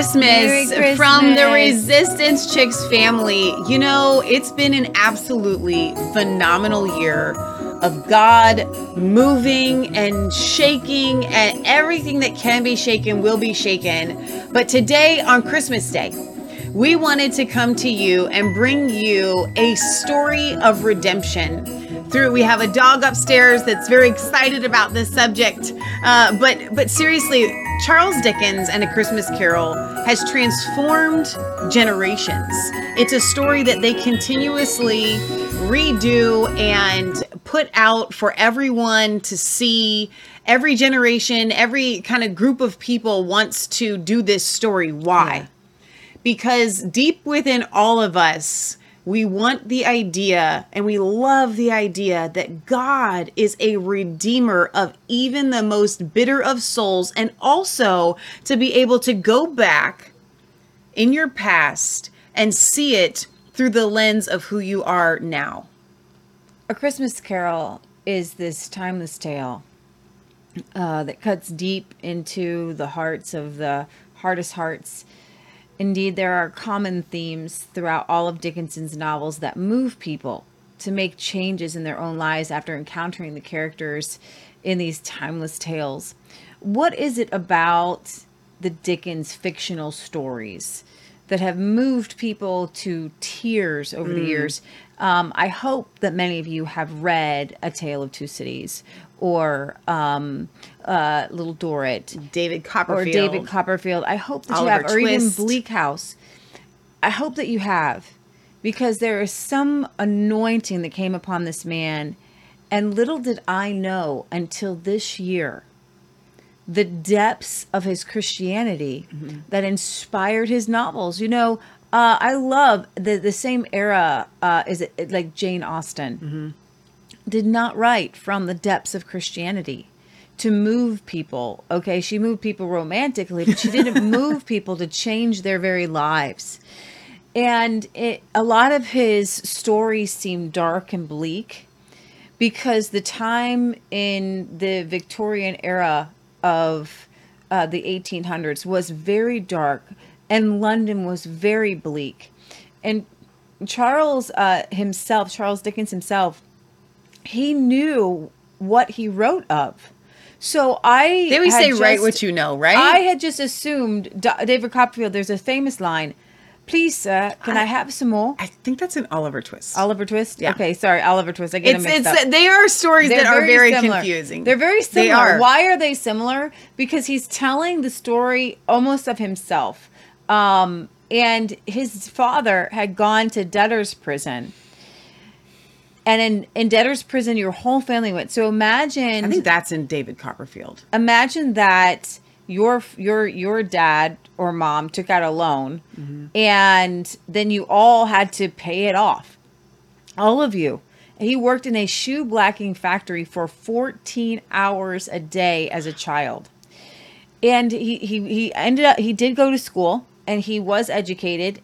Merry Christmas, from the Resistance Chicks family. You know, it's been an absolutely phenomenal year of God moving and shaking, and everything that can be shaken will be shaken. But today, on Christmas Day, we wanted to come to you and bring you a story of redemption through we have a dog upstairs that's very excited about this subject uh, but but seriously charles dickens and a christmas carol has transformed generations. It's a story that they continuously redo and put out for everyone to see. Every generation every kind of group of people wants to do this story. Why? Because deep within all of us, we want the idea and we love the idea that God is a redeemer of even the most bitter of souls, and also to be able to go back in your past and see it through the lens of who you are now. A Christmas Carol is this timeless tale uh, that cuts deep into the hearts of the hardest hearts. Indeed, there are common themes throughout all of Dickinson's novels that move people to make changes in their own lives after encountering the characters in these timeless tales. What is it about the Dickens fictional stories that have moved people to tears over the years? Um, I hope that many of you have read A Tale of Two Cities or um, uh, Little Dorrit David Copperfield, or David Copperfield. I hope that Oliver you have, or even Bleak House. I hope that you have, because there is some anointing that came upon this man, and little did I know until this year the depths of his Christianity that inspired his novels. You know, uh, I love the the same era. Uh, is it like Jane Austen? Did not write from the depths of Christianity to move people. Okay, she moved people romantically, but she didn't move people to change their very lives. And it, a lot of his stories seem dark and bleak because the time in the Victorian era of uh, the 1800s was very dark and London was very bleak. And Charles uh, himself, Charles Dickens himself, he knew what he wrote of. So I They always say, write what you know, right? I had just assumed David Copperfield. There's a famous line, "Please, sir, can I, have some more?" I think that's an Oliver Twist. Oliver Twist. Yeah. Okay, sorry, Oliver Twist. I get it's them mixed it's up. they are stories that are very similar. confusing. They're very They similar. are. Why are they similar? Because he's telling the story almost of himself. Um, and his father had gone to debtor's prison. And in, in debtor's prison, your whole family went. So imagine I think that's in David Copperfield. imagine that your your your dad or mom took out a loan mm-hmm. and then you all had to pay it off all of you he worked in a shoe blacking factory for 14 hours a day as a child and he he, he ended up he did go to school and he was educated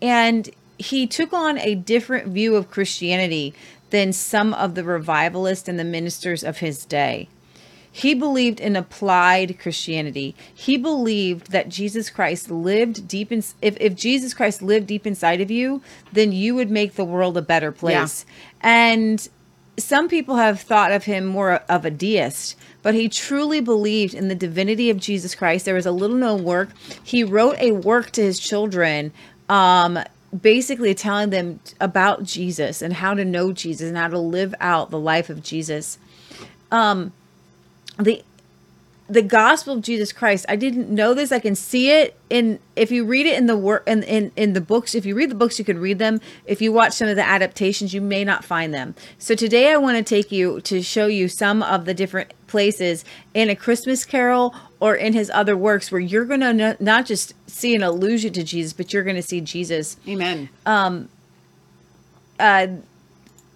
and he took on a different view of christianity than some of the revivalists and the ministers of his day he believed in applied Christianity. He believed that Jesus Christ lived deep in if, if Jesus Christ lived deep inside of you, then you would make the world a better place. And some people have thought of him more of a deist, but he truly believed in the divinity of Jesus Christ. There was a little known work. He wrote a work to his children, um, basically telling them about Jesus and how to know Jesus and how to live out the life of Jesus. Um, the the gospel of Jesus Christ. I didn't know this. I can see it in if you read it in the work in, in in the books. If you read the books, you can read them. If you watch some of the adaptations, you may not find them. So today, I want to take you to show you some of the different places in a Christmas Carol or in his other works where you're going to not just see an allusion to Jesus, but you're going to see Jesus. Amen. Um, Uh,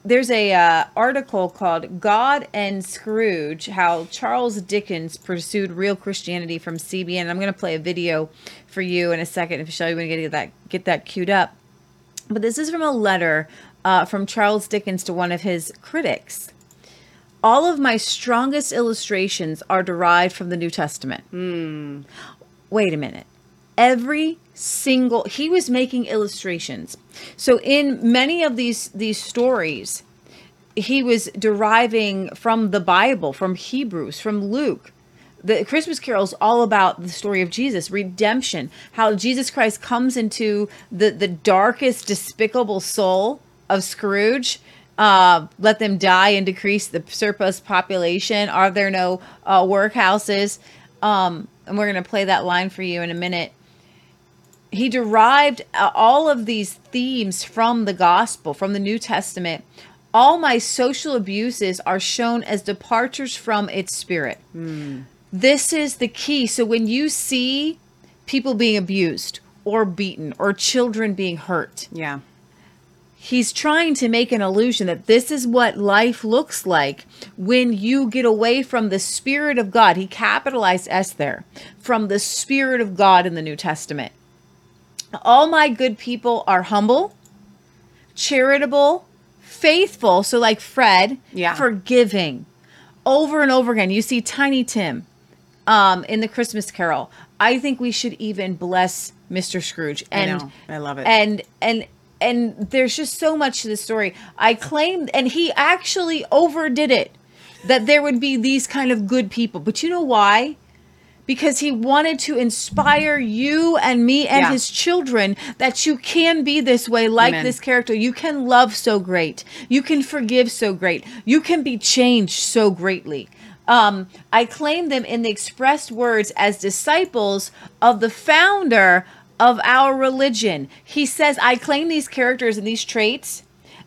there's a uh, article called "God and Scrooge: How Charles Dickens Pursued Real Christianity" from CBN. I'm going to play a video for you in a second if you want to get that get that queued up. But this is from a letter uh, from Charles Dickens to one of his critics. All of my strongest illustrations are derived from the New Testament. Hmm. Wait a minute. Every single he was making illustrations. So in many of these these stories, he was deriving from the Bible, from Hebrews, from Luke. The Christmas Carol is all about the story of Jesus, redemption, how Jesus Christ comes into the, the darkest, despicable soul of Scrooge. Uh, let them die and decrease the surplus population. Are there no uh, workhouses? Um, and we're going to play that line for you in a minute he derived uh, all of these themes from the gospel, from the New Testament. All my social abuses are shown as departures from its spirit. This is the key. So when you see people being abused or beaten or children being hurt, Yeah. He's trying to make an illusion that this is what life looks like when you get away from the Spirit of God. He capitalized S there from the Spirit of God in the New Testament. All my good people are humble, charitable, faithful. So, like Fred, Yeah. forgiving. Over and over again, you see Tiny Tim um, in the Christmas Carol. I think we should even bless Mr. Scrooge. I And know. I love it. and and and there's just so much to the story. I claim and he actually overdid it that there would be these kind of good people. But you know why? Because he wanted to inspire you and me and Yeah. his children that you can be this way like Amen. this character. You can love so great. You can forgive so great. You can be changed so greatly. Um, I claim them in the expressed words as disciples of the founder of our religion. He says, I claim these characters and these traits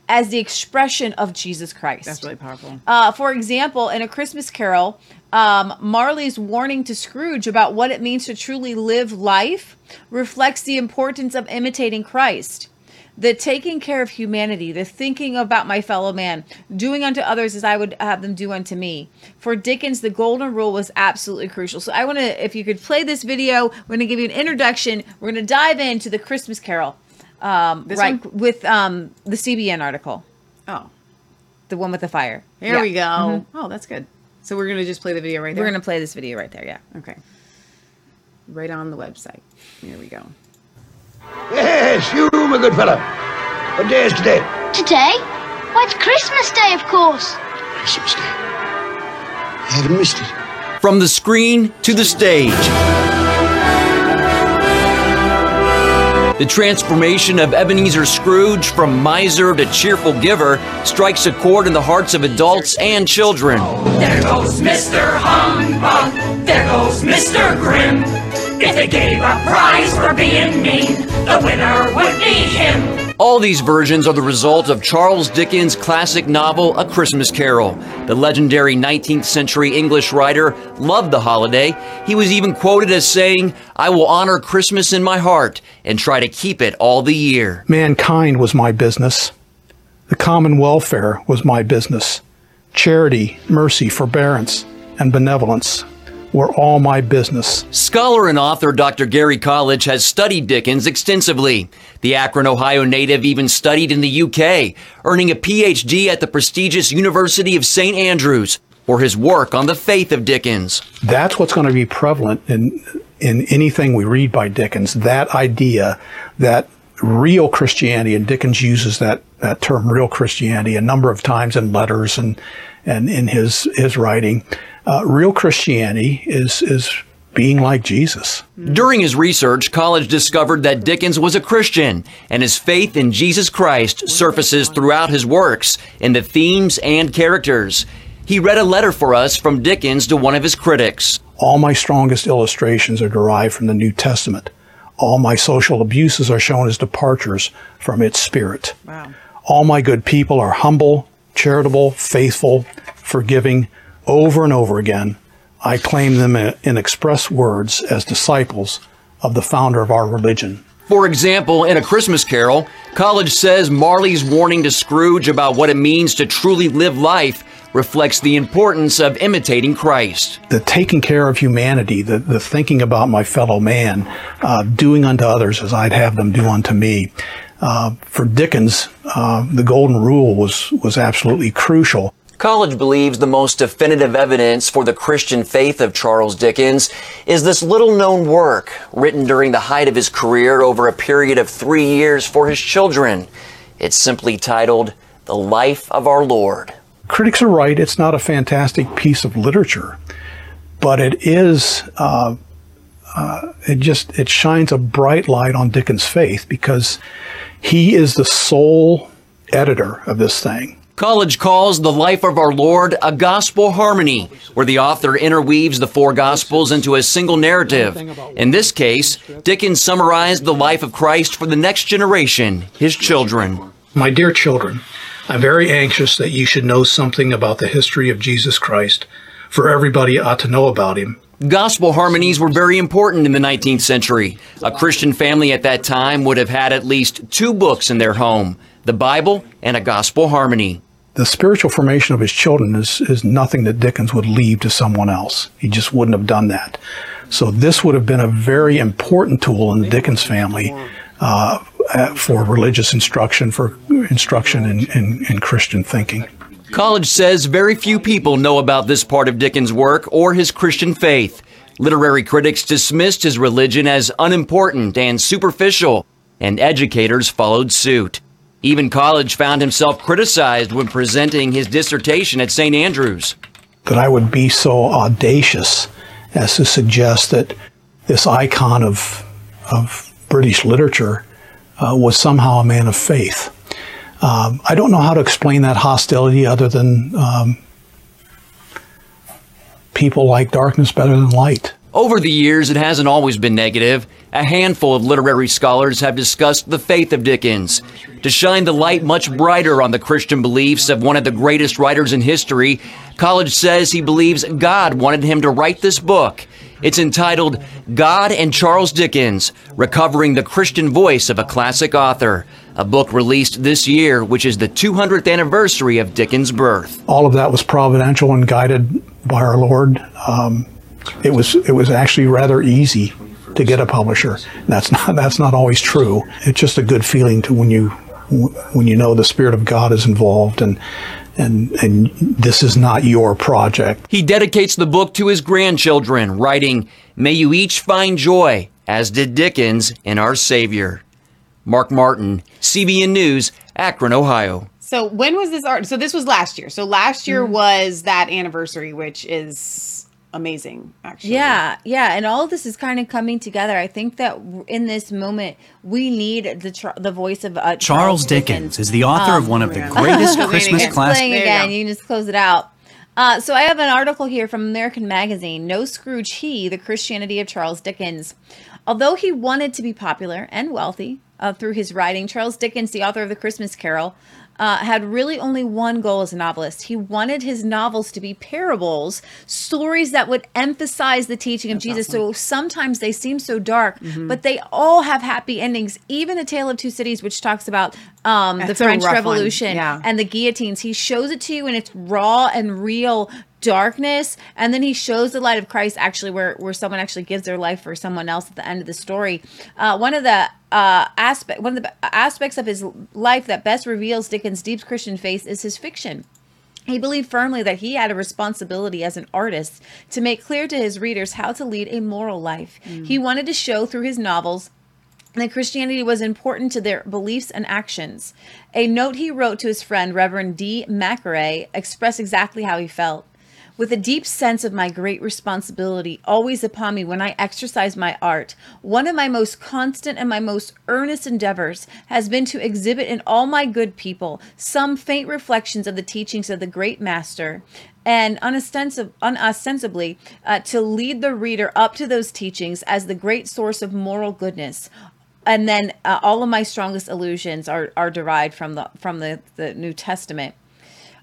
as the expression of Jesus Christ. That's really powerful. Uh, for example, in A Christmas Carol, um, Marley's warning to Scrooge about what it means to truly live life reflects the importance of imitating Christ. The taking care of humanity, the thinking about my fellow man, doing unto others as I would have them do unto me. For Dickens, the golden rule was absolutely crucial. So I want to, if you could play this video, we're going to give you an introduction. We're going to dive into the Christmas Carol, um, right one? with um, the CBN article, Oh, the one with the fire. here Yeah. we go. Oh, that's good. So we're gonna just play the video right there. We're going to play this video right there. Yeah. Okay. Right on the website. Here we go. Yes, you, my good fellow. What day is today? Today? Why, it's Christmas Day, of course. Christmas Day. I haven't missed it. From the screen to the stage. The transformation of Ebenezer Scrooge from miser to cheerful giver strikes a chord in the hearts of adults and children. There goes Mr. Humbug. There goes Mr. Grim. If they gave a prize for being mean, the winner would be him. All these versions are the result of Charles Dickens' classic novel, A Christmas Carol. The legendary 19th century English writer loved the holiday. He was even quoted as saying, I will honor Christmas in my heart and try to keep it all the year. Mankind was my business. The common welfare was my business. Charity, mercy, forbearance, and benevolence were all my business. Scholar and author Dr. Gary Colledge has studied Dickens extensively. The Akron, Ohio native even studied in the UK, earning a PhD at the prestigious University of St. Andrews for his work on the faith of Dickens. That's what's going to be prevalent in in anything we read by Dickens. That idea that real Christianity, and Dickens uses that, that term real Christianity a number of times in letters and, and in his, his writing. Uh, real Christianity is, is being like Jesus. During his research, Colledge discovered that Dickens was a Christian, and his faith in Jesus Christ surfaces throughout his works in the themes and characters. He read a letter for us from Dickens to one of his critics. All my strongest illustrations are derived from the New Testament. All my social abuses are shown as departures from its spirit. Wow. All my good people are humble, charitable, faithful, forgiving. Over and over again, I claim them in express words as disciples of the founder of our religion. For example, in A Christmas Carol, Colledge says Marley's warning to Scrooge about what it means to truly live life reflects the importance of imitating Christ. The taking care of humanity, the, the thinking about my fellow man, uh, doing unto others as I'd have them do unto me. Uh, for Dickens, uh, the golden rule was, was absolutely crucial. Colledge believes the most definitive evidence for the Christian faith of Charles Dickens is this little known work written during the height of his career over a period of three years for his children. It's simply titled The Life of Our Lord. Critics are right, it's not a fantastic piece of literature, but it is. Uh, uh, it just it shines a bright light on Dickens' faith because he is the sole editor of this thing. Colledge calls The Life of Our Lord a gospel harmony, where the author interweaves the four gospels into a single narrative. In this case, Dickens summarized the life of Christ for the next generation, his children. My dear children, I'm very anxious that you should know something about the history of Jesus Christ, for everybody ought to know about him. Gospel harmonies were very important in the 19th century. A Christian family at that time would have had at least two books in their home the Bible and a gospel harmony the spiritual formation of his children is, is nothing that Dickens would leave to someone else. He just wouldn't have done that. So this would have been a very important tool in the Dickens family uh, for religious instruction, for instruction in, in, in Christian thinking. Colledge says very few people know about this part of Dickens' work or his Christian faith. Literary critics dismissed his religion as unimportant and superficial, and educators followed suit. Even Colledge found himself criticized when presenting his dissertation at St. Andrews. That I would be so audacious as to suggest that this icon of, of British literature uh, was somehow a man of faith. Um, I don't know how to explain that hostility other than um, people like darkness better than light. Over the years, it hasn't always been negative. A handful of literary scholars have discussed the faith of Dickens. To shine the light much brighter on the Christian beliefs of one of the greatest writers in history, Colledge says he believes God wanted him to write this book. It's entitled God and Charles Dickens Recovering the Christian Voice of a Classic Author, a book released this year, which is the 200th anniversary of Dickens' birth. All of that was providential and guided by our Lord. Um, it was it was actually rather easy to get a publisher. That's not that's not always true. It's just a good feeling to when you when you know the spirit of God is involved and and and this is not your project. He dedicates the book to his grandchildren, writing, "May you each find joy, as did Dickens, in our Savior." Mark Martin, CBN News, Akron, Ohio. So when was this art? So this was last year. So last year mm-hmm. was that anniversary, which is amazing actually. Yeah yeah and all of this is kind of coming together. I think that in this moment we need the tr- the voice of uh, charles, charles dickens, dickens, is the author um, of one of the greatest christmas classics again. you, you can just close it out. Uh, so I have an article here from American Magazine. No Scrooge He, the Christianity of Charles Dickens. Although he wanted to be popular and wealthy uh, through his writing, Charles Dickens, the author of The Christmas Carol, uh, had really only one goal as a novelist. He wanted his novels to be parables, stories that would emphasize the teaching of That's Jesus. Awesome. So sometimes they seem so dark, mm-hmm. but they all have happy endings. Even A Tale of Two Cities, which talks about um, the French Revolution yeah. and the guillotines, he shows it to you in its raw and real darkness and then he shows the light of christ actually where where someone actually gives their life for someone else at the end of the story uh, one of the uh, aspect one of the aspects of his life that best reveals dickens deep christian faith is his fiction he believed firmly that he had a responsibility as an artist to make clear to his readers how to lead a moral life. Mm. He wanted to show through his novels that Christianity was important to their beliefs and actions. A note he wrote to his friend, Reverend D. Macrae, expressed exactly how he felt. With a deep sense of my great responsibility always upon me when I exercise my art, one of my most constant and my most earnest endeavors has been to exhibit in all my good people some faint reflections of the teachings of the great master, and unostensib- unostensibly uh, to lead the reader up to those teachings as the great source of moral goodness, and then uh, all of my strongest illusions are, are derived from the from the, the New Testament.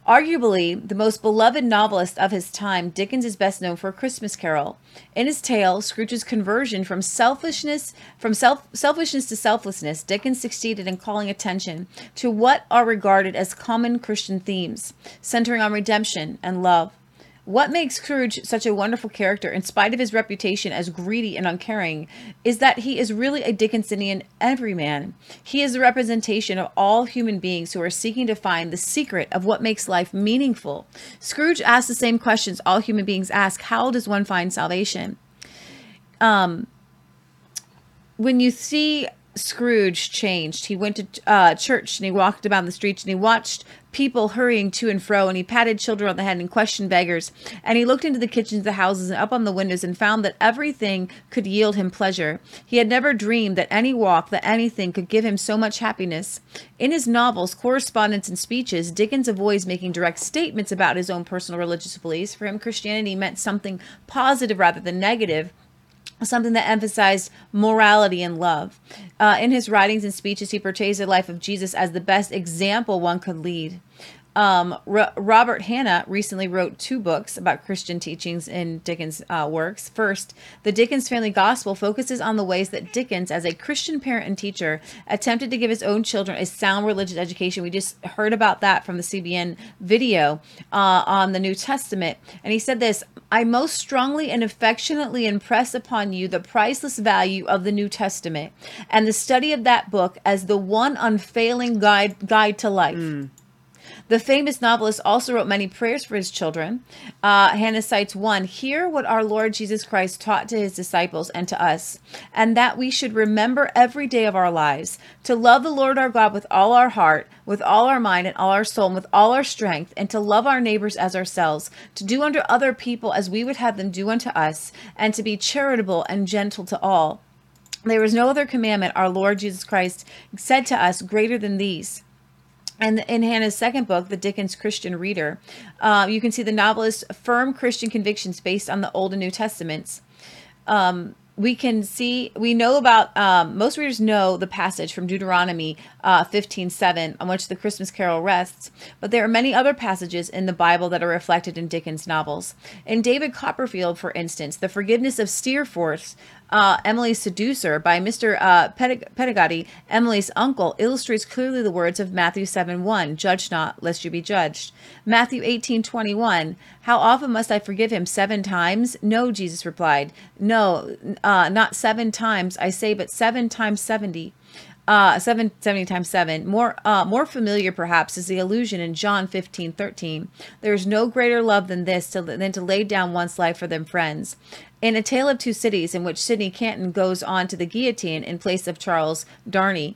Arguably the most beloved novelist of his time, Dickens is best known for A Christmas Carol. In his tale, Scrooge's conversion from selfishness from self selfishness to selflessness, Dickens succeeded in calling attention to what are regarded as common Christian themes, centering on redemption and love. What makes Scrooge such a wonderful character, in spite of his reputation as greedy and uncaring, is that he is really a Dickensonian everyman. He is the representation of all human beings who are seeking to find the secret of what makes life meaningful. Scrooge asks the same questions all human beings ask How does one find salvation? Um, when you see Scrooge changed. He went to uh, church and he walked about the streets and he watched people hurrying to and fro and he patted children on the head and questioned beggars. And he looked into the kitchens of the houses and up on the windows and found that everything could yield him pleasure. He had never dreamed that any walk, that anything could give him so much happiness. In his novels, correspondence, and speeches, Dickens avoids making direct statements about his own personal religious beliefs. For him, Christianity meant something positive rather than negative something that emphasized morality and love. Uh, in his writings and speeches, he portrays the life of Jesus as the best example one could lead. Um, R- Robert Hanna recently wrote two books about Christian teachings in Dickens' uh, works. First, The Dickens Family Gospel focuses on the ways that Dickens, as a Christian parent and teacher, attempted to give his own children a sound religious education. We just heard about that from the CBN video uh, on the New Testament. And he said this I most strongly and affectionately impress upon you the priceless value of the New Testament and the study of that book as the one unfailing guide, guide to life. The famous novelist also wrote many prayers for his children. Uh, Hanna cites one Hear what our Lord Jesus Christ taught to his disciples and to us, and that we should remember every day of our lives to love the Lord our God with all our heart, with all our mind, and all our soul, and with all our strength, and to love our neighbors as ourselves, to do unto other people as we would have them do unto us, and to be charitable and gentle to all. There is no other commandment our Lord Jesus Christ said to us greater than these. And in Hanna's second book, The Dickens Christian Reader, uh, you can see the novelist's firm Christian convictions based on the Old and New Testaments. Um, we can see, we know about, um, most readers know the passage from Deuteronomy uh, 15 7, on which the Christmas carol rests, but there are many other passages in the Bible that are reflected in Dickens' novels. In David Copperfield, for instance, the forgiveness of Steerforth uh, Emily's seducer by Mr. Uh, Peggotty, Emily's uncle, illustrates clearly the words of Matthew 7 1, Judge not, lest you be judged. Matthew eighteen twenty one, How often must I forgive him? Seven times? No, Jesus replied. No, uh, not seven times, I say, but seven times 70 uh 7 70 times 7 more uh more familiar perhaps is the allusion in john 15 13 there is no greater love than this to, than to lay down one's life for them friends in a tale of two cities in which sidney carton goes on to the guillotine in place of charles darnay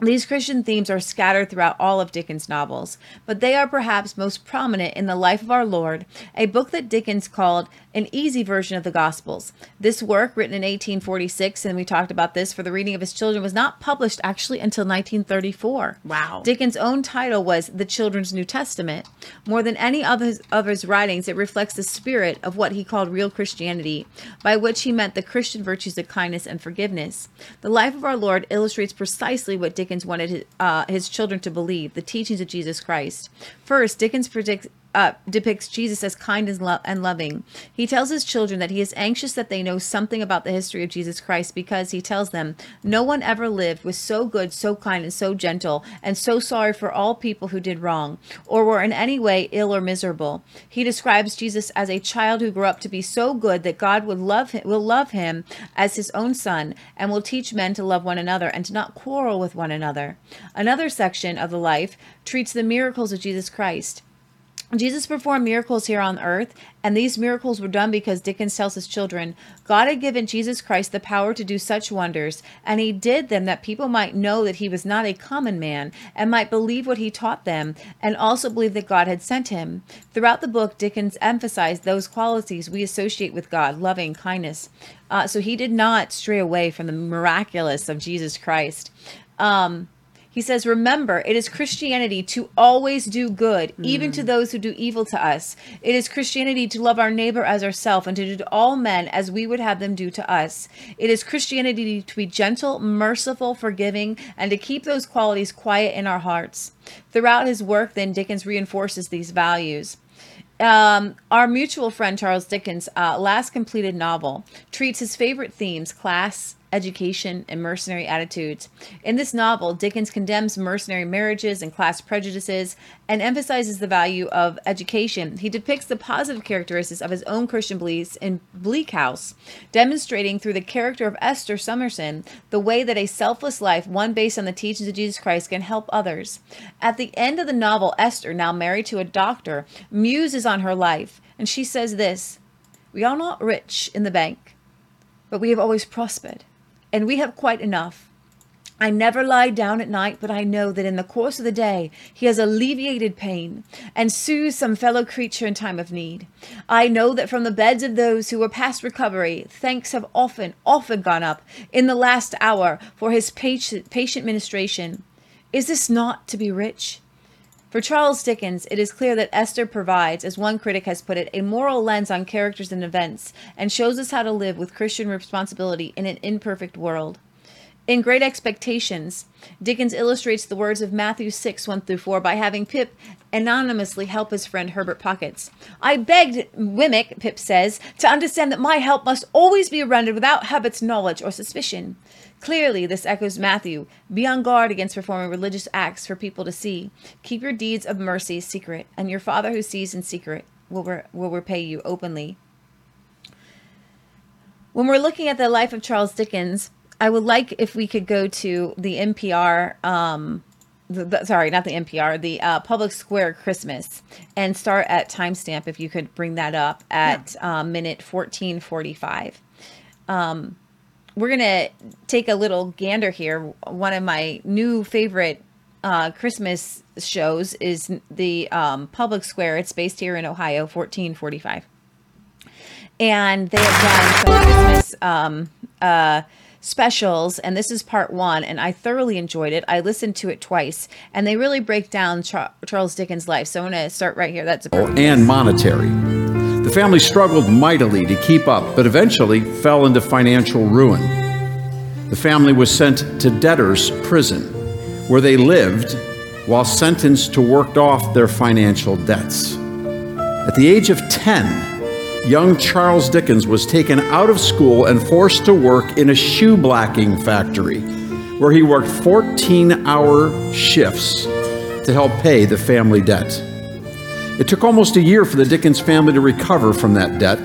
these Christian themes are scattered throughout all of Dickens' novels, but they are perhaps most prominent in The Life of Our Lord, a book that Dickens called an easy version of the Gospels. This work, written in 1846, and we talked about this for the reading of his children, was not published actually until 1934. Wow. Dickens' own title was The Children's New Testament. More than any other of his writings, it reflects the spirit of what he called real Christianity, by which he meant the Christian virtues of kindness and forgiveness. The Life of Our Lord illustrates precisely what Dickens wanted his, uh, his children to believe the teachings of Jesus Christ. First, Dickens predicts. Uh, depicts Jesus as kind and, lo- and loving. He tells his children that he is anxious that they know something about the history of Jesus Christ because he tells them, No one ever lived was so good, so kind, and so gentle, and so sorry for all people who did wrong, or were in any way ill or miserable. He describes Jesus as a child who grew up to be so good that God would love him, will love him as his own son, and will teach men to love one another and to not quarrel with one another. Another section of the life treats the miracles of Jesus Christ. Jesus performed miracles here on earth, and these miracles were done because Dickens tells his children God had given Jesus Christ the power to do such wonders, and he did them that people might know that he was not a common man and might believe what he taught them, and also believe that God had sent him. Throughout the book, Dickens emphasized those qualities we associate with God loving, kindness. Uh, so he did not stray away from the miraculous of Jesus Christ. Um, he says, Remember, it is Christianity to always do good, even to those who do evil to us. It is Christianity to love our neighbor as ourselves and to do to all men as we would have them do to us. It is Christianity to be gentle, merciful, forgiving, and to keep those qualities quiet in our hearts. Throughout his work, then, Dickens reinforces these values. Um, our mutual friend Charles Dickens' uh, last completed novel treats his favorite themes class, education, and mercenary attitudes. In this novel, Dickens condemns mercenary marriages and class prejudices and emphasizes the value of education. He depicts the positive characteristics of his own Christian beliefs in Bleak House, demonstrating through the character of Esther Summerson the way that a selfless life, one based on the teachings of Jesus Christ, can help others. At the end of the novel, Esther, now married to a doctor, muses on her life, and she says this We are not rich in the bank, but we have always prospered and we have quite enough. I never lie down at night, but I know that in the course of the day he has alleviated pain and soothed some fellow creature in time of need. I know that from the beds of those who were past recovery, thanks have often, often gone up in the last hour for his patient, patient ministration. Is this not to be rich? For Charles Dickens, it is clear that Esther provides, as one critic has put it, a moral lens on characters and events and shows us how to live with Christian responsibility in an imperfect world. In Great Expectations, Dickens illustrates the words of Matthew 6 1 through 4 by having Pip anonymously help his friend Herbert Pockets. I begged Wemmick, Pip says, to understand that my help must always be rendered without Herbert's knowledge or suspicion. Clearly, this echoes Matthew Be on guard against performing religious acts for people to see. Keep your deeds of mercy secret, and your Father who sees in secret will, re- will repay you openly. When we're looking at the life of Charles Dickens, I would like if we could go to the NPR, um, the, the- sorry, not the NPR, the uh, Public Square Christmas, and start at timestamp if you could bring that up at uh, minute 1445 we're gonna take a little gander here. One of my new favorite uh, Christmas shows is the um, Public Square. It's based here in Ohio, 1445, and they have done Christmas um, uh, specials. And this is part one, and I thoroughly enjoyed it. I listened to it twice, and they really break down Char- Charles Dickens' life. So I'm gonna start right here. That's a and monetary. The family struggled mightily to keep up, but eventually fell into financial ruin. The family was sent to debtor's prison, where they lived while sentenced to work off their financial debts. At the age of 10, young Charles Dickens was taken out of school and forced to work in a shoe blacking factory, where he worked 14 hour shifts to help pay the family debt. It took almost a year for the Dickens family to recover from that debt.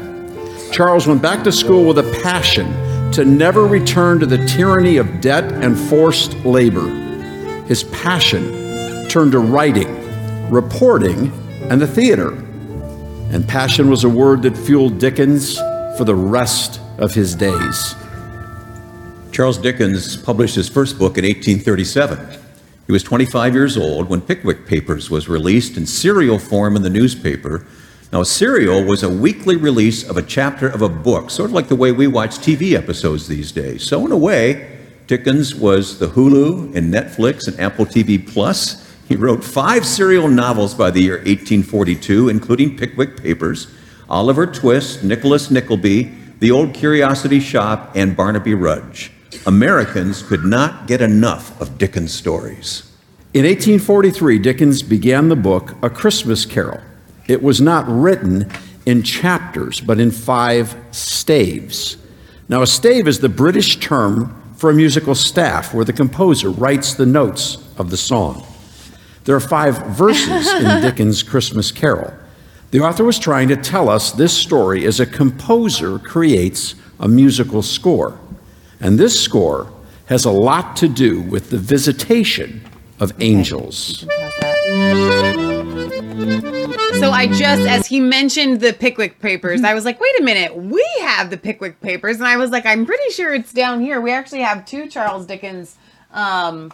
Charles went back to school with a passion to never return to the tyranny of debt and forced labor. His passion turned to writing, reporting, and the theater. And passion was a word that fueled Dickens for the rest of his days. Charles Dickens published his first book in 1837. He was 25 years old when Pickwick Papers was released in serial form in the newspaper. Now, a serial was a weekly release of a chapter of a book, sort of like the way we watch TV episodes these days. So, in a way, Dickens was the Hulu and Netflix and Apple TV Plus. He wrote five serial novels by the year 1842, including Pickwick Papers, Oliver Twist, Nicholas Nickleby, The Old Curiosity Shop, and Barnaby Rudge. Americans could not get enough of Dickens' stories. In 1843, Dickens began the book A Christmas Carol. It was not written in chapters, but in five staves. Now, a stave is the British term for a musical staff where the composer writes the notes of the song. There are five verses in Dickens' Christmas Carol. The author was trying to tell us this story as a composer creates a musical score. And this score has a lot to do with the visitation of angels. So I just, as he mentioned the Pickwick Papers, I was like, wait a minute, we have the Pickwick Papers, and I was like, I'm pretty sure it's down here. We actually have two Charles Dickens, um,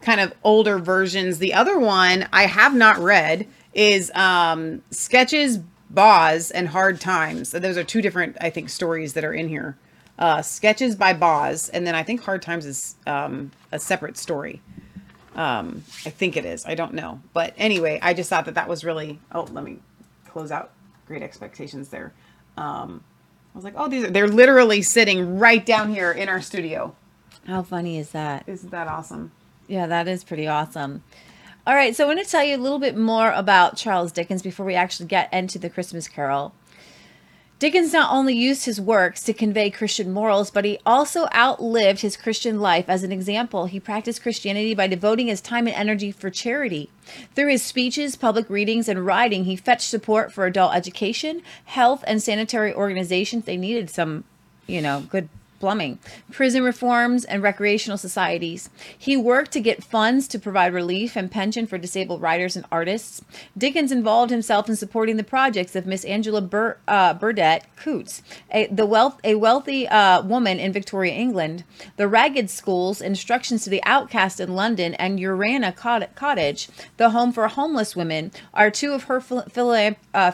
kind of older versions. The other one I have not read is um, Sketches, Boz, and Hard Times. So those are two different, I think, stories that are in here. Uh, Sketches by Boz, and then I think Hard Times is um, a separate story. Um, I think it is. I don't know. But anyway, I just thought that that was really. Oh, let me close out. Great expectations there. Um, I was like, oh, these are. They're literally sitting right down here in our studio. How funny is that? Isn't that awesome? Yeah, that is pretty awesome. All right, so I want to tell you a little bit more about Charles Dickens before we actually get into the Christmas Carol. Dickens not only used his works to convey Christian morals, but he also outlived his Christian life. As an example, he practiced Christianity by devoting his time and energy for charity. Through his speeches, public readings, and writing, he fetched support for adult education, health, and sanitary organizations. They needed some, you know, good plumbing, prison reforms, and recreational societies. He worked to get funds to provide relief and pension for disabled writers and artists. Dickens involved himself in supporting the projects of Miss Angela Bur- uh, Burdett Coutts, a, the wealth, a wealthy uh, woman in Victoria, England, the Ragged Schools, instructions to the outcast in London, and Urania Cot- Cottage, the home for homeless women, are two of her phil- phila- uh,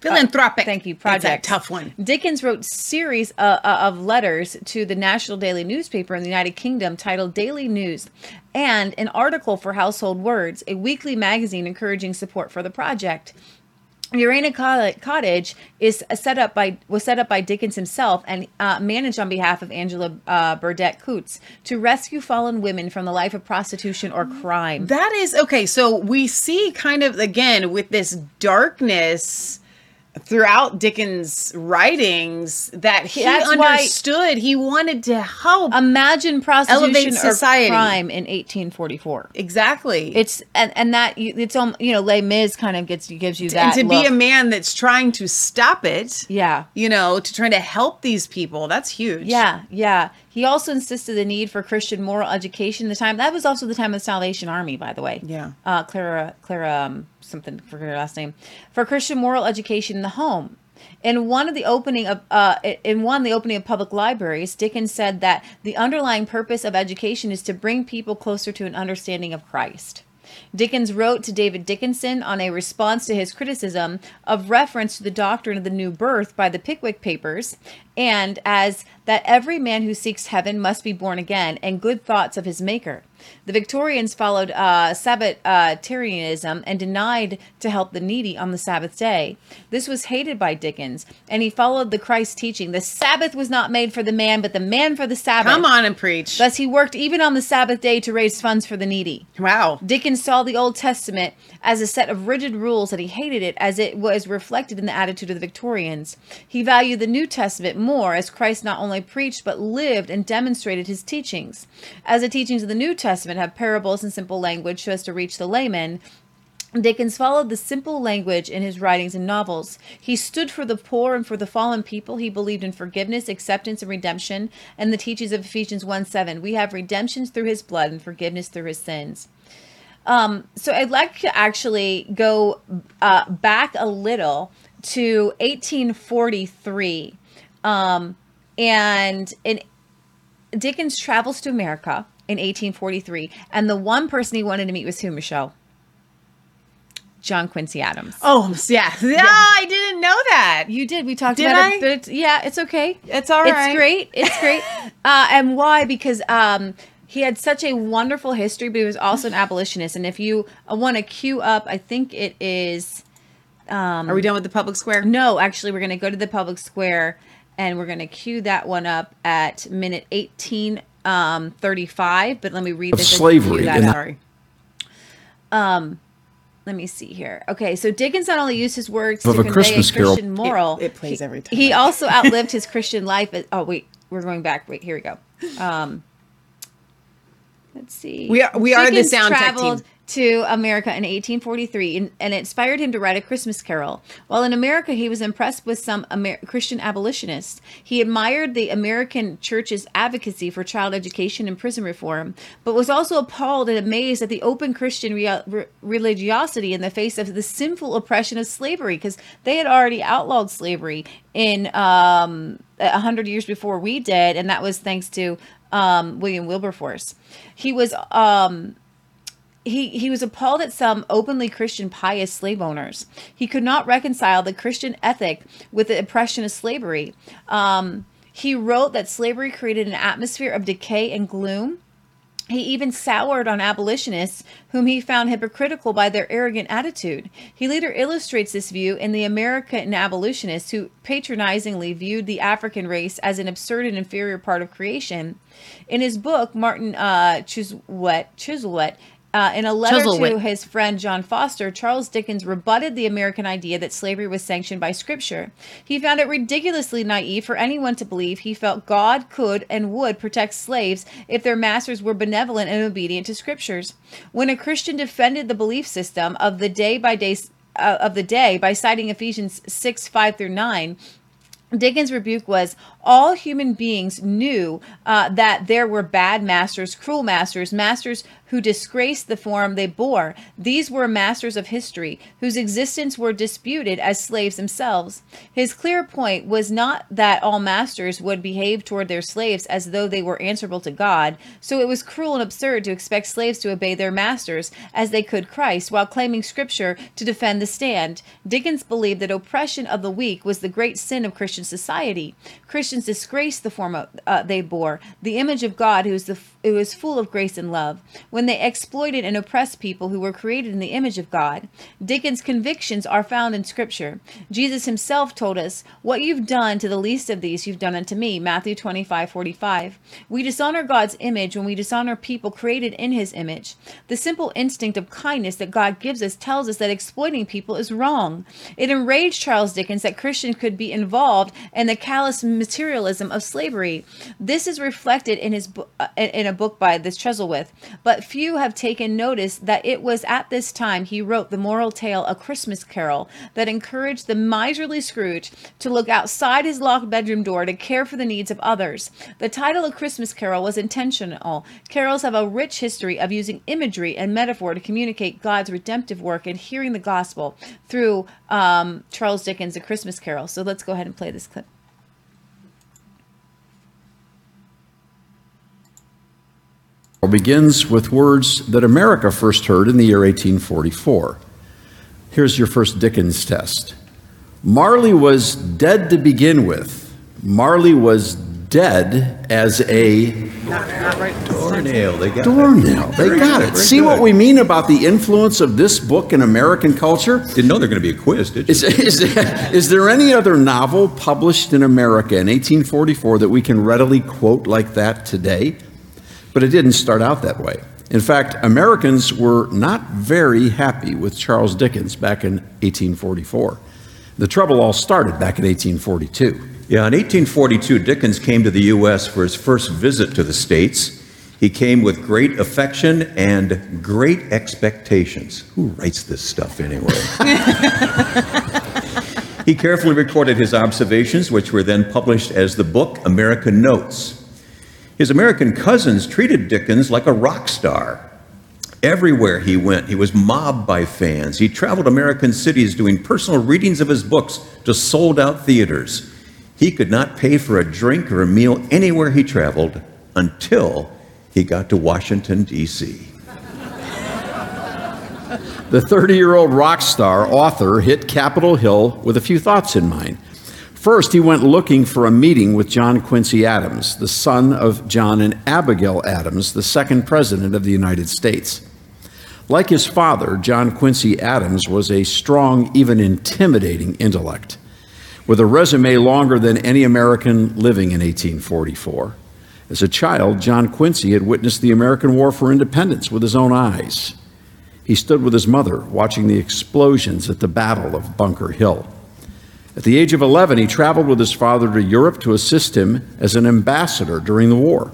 Philanthropic. Uh, thank you. Project. tough one. Dickens wrote series uh, uh, of letters to the National Daily newspaper in the United Kingdom titled Daily News and an article for Household Words, a weekly magazine encouraging support for the project. Urania Cottage is set up by was set up by Dickens himself and uh, managed on behalf of Angela uh, Burdett Coutts to rescue fallen women from the life of prostitution or crime. That is okay. So we see kind of again with this darkness throughout Dickens' writings that he That's understood. he wanted to help. Imagine prostitution or society. crime in 1844. exactly. It's and and that you- it's um you know Les Mis kind of gets gives you that and to be a man that's trying to stop it. yeah You know, to try to help these people. That's huge. yeah yeah. He also insisted the need for Christian moral education. The time that was also the time of the Salvation Army, by the way. Yeah. Uh, Clara Clara um, something for her last name for Christian moral education in the home. In one of the opening of uh, in one the opening of public libraries, Dickens said that the underlying purpose of education is to bring people closer to an understanding of Christ. Dickens wrote to David Dickinson on a response to his criticism of reference to the doctrine of the new birth by the Pickwick Papers, and as that every man who seeks heaven must be born again and good thoughts of his Maker. The Victorians followed uh, Sabbatarianism and denied to help the needy on the Sabbath day. This was hated by Dickens, and he followed the Christ teaching: the Sabbath was not made for the man, but the man for the Sabbath. Come on and preach. Thus, he worked even on the Sabbath day to raise funds for the needy. wow. Dickens saw the Old Testament as a set of rigid rules that he hated it as it was reflected in the attitude of the Victorians. He valued the New Testament more as Christ not only preached but lived and demonstrated his teachings. As the teachings of the New Testament have parables and simple language so as to reach the layman, Dickens followed the simple language in his writings and novels. He stood for the poor and for the fallen people. He believed in forgiveness, acceptance, and redemption, and the teachings of Ephesians 1 7. We have redemption through his blood and forgiveness through his sins. Um, so I'd like to actually go uh, back a little to 1843. Um, and in, Dickens travels to America in 1843. And the one person he wanted to meet was who, Michelle? John Quincy Adams. Oh, yeah. Yeah, I didn't know that. You did. We talked Did about I? it. It's, yeah, it's okay. It's all It's right. great. It's great. uh, and why? Because um, he had such a wonderful history, but he was also an abolitionist. And if you uh, want to queue up, I think it is. Are we done with the public square? No, actually, we're going to go to the public square and we're going to queue that one up at minute 18 um, 35. But let me read Of this. slavery cue that in the- up. Sorry. Let me see here. Okay, so Dickens not only used his works Of to A convey Christmas a Carol. Moral, It- it plays he- every time. He also outlived his Christian life. as- oh wait, we're going back. Wait, here we go. Um, let's see. We are- we are the Dickens sound traveled- to America in 1843 and, and it inspired him to write a Christmas carol. While in America, he was impressed with some Amer- Christian abolitionists. He admired the American church's advocacy for child education and prison reform, but was also appalled and amazed at the open Christian rea- re- religiosity in the face of the sinful oppression of slavery, because they had already outlawed slavery in um, a hundred years before we did, and that was thanks to um, William Wilberforce. He was um, he, he was appalled at some openly Christian pious slave owners. He could not reconcile the Christian ethic with the oppression of slavery. Um, he wrote that slavery created an atmosphere of decay and gloom. He even soured on abolitionists, whom he found hypocritical by their arrogant attitude. He later illustrates this view in The American Abolitionists, who patronizingly viewed the African race as an absurd and inferior part of creation. In his book, Martin uh, Chuzzlewit uh, in a letter to his friend John Forster, Charles Dickens rebutted the American idea that slavery was sanctioned by Scripture. He found it ridiculously naive for anyone to believe he felt God could and would protect slaves if their masters were benevolent and obedient to Scriptures. When a Christian defended the belief system of the day by day uh, of the day by citing Ephesians 6 5 through 9, Dickens' rebuke was all human beings knew uh, that there were bad masters, cruel masters, masters who disgraced the form they bore. These were masters of history, whose existence were disputed as slaves themselves. His clear point was not that all masters would behave toward their slaves as though they were answerable to God, so it was cruel and absurd to expect slaves to obey their masters as they could Christ, while claiming Scripture to defend the stand. Dickens believed that oppression of the weak was the great sin of Christian society. Christians disgraced the form of, uh, they bore, the image of God, who is the who is full of grace and love, when they exploited and oppressed people who were created in the image of God. Dickens' convictions are found in Scripture. Jesus himself told us, What you've done to the least of these, you've done unto me. Matthew 25, 45. We dishonor God's image when we dishonor people created in his image. The simple instinct of kindness that God gives us tells us that exploiting people is wrong. It enraged Charles Dickens that Christians could be involved in the callous materialism of slavery. This is reflected in his uh, in a book by this Chuzzlewit, but few have taken notice that it was at this time he wrote the moral tale A Christmas Carol that encouraged the miserly Scrooge to look outside his locked bedroom door to care for the needs of others. The title A Christmas Carol was intentional. Carols have a rich history of using imagery and metaphor to communicate God's redemptive work and hearing the gospel through um, Charles Dickens' A Christmas Carol. So let's go ahead and play this clip. Begins with words that America first heard in the year 1844. Here's your first Dickens test. Marley was dead to begin with. Marley was dead as a Doornail, they got it. doornail. it. They Very got good, it. See good. what we mean about the influence of this book in American culture? Didn't know they're going to be a quiz, did you? Is, is, is there any other novel published in America in 1844 that we can readily quote like that today? But it didn't start out that way. In fact, Americans were not very happy with Charles Dickens back in 1844. The trouble all started back in 1842. Yeah, in 1842, Dickens came to the U.S. for his first visit to the States. He came with great affection and great expectations. Who writes this stuff anyway? he carefully recorded his observations, which were then published as the book American Notes. His American cousins treated Dickens like a rock star. Everywhere he went, he was mobbed by fans. He traveled American cities doing personal readings of his books to sold out theaters. He could not pay for a drink or a meal anywhere he traveled until he got to Washington, D.C. The 30 year old rock star author hit Capitol Hill with a few thoughts in mind. First, he went looking for a meeting with John Quincy Adams, the son of John and Abigail Adams, the second president of the United States. Like his father, John Quincy Adams was a strong, even intimidating intellect, with a resume longer than any American living in 1844. As a child, John Quincy had witnessed the American War for Independence with his own eyes. He stood with his mother watching the explosions at the Battle of Bunker Hill. At the age of 11, he traveled with his father to Europe to assist him as an ambassador during the war.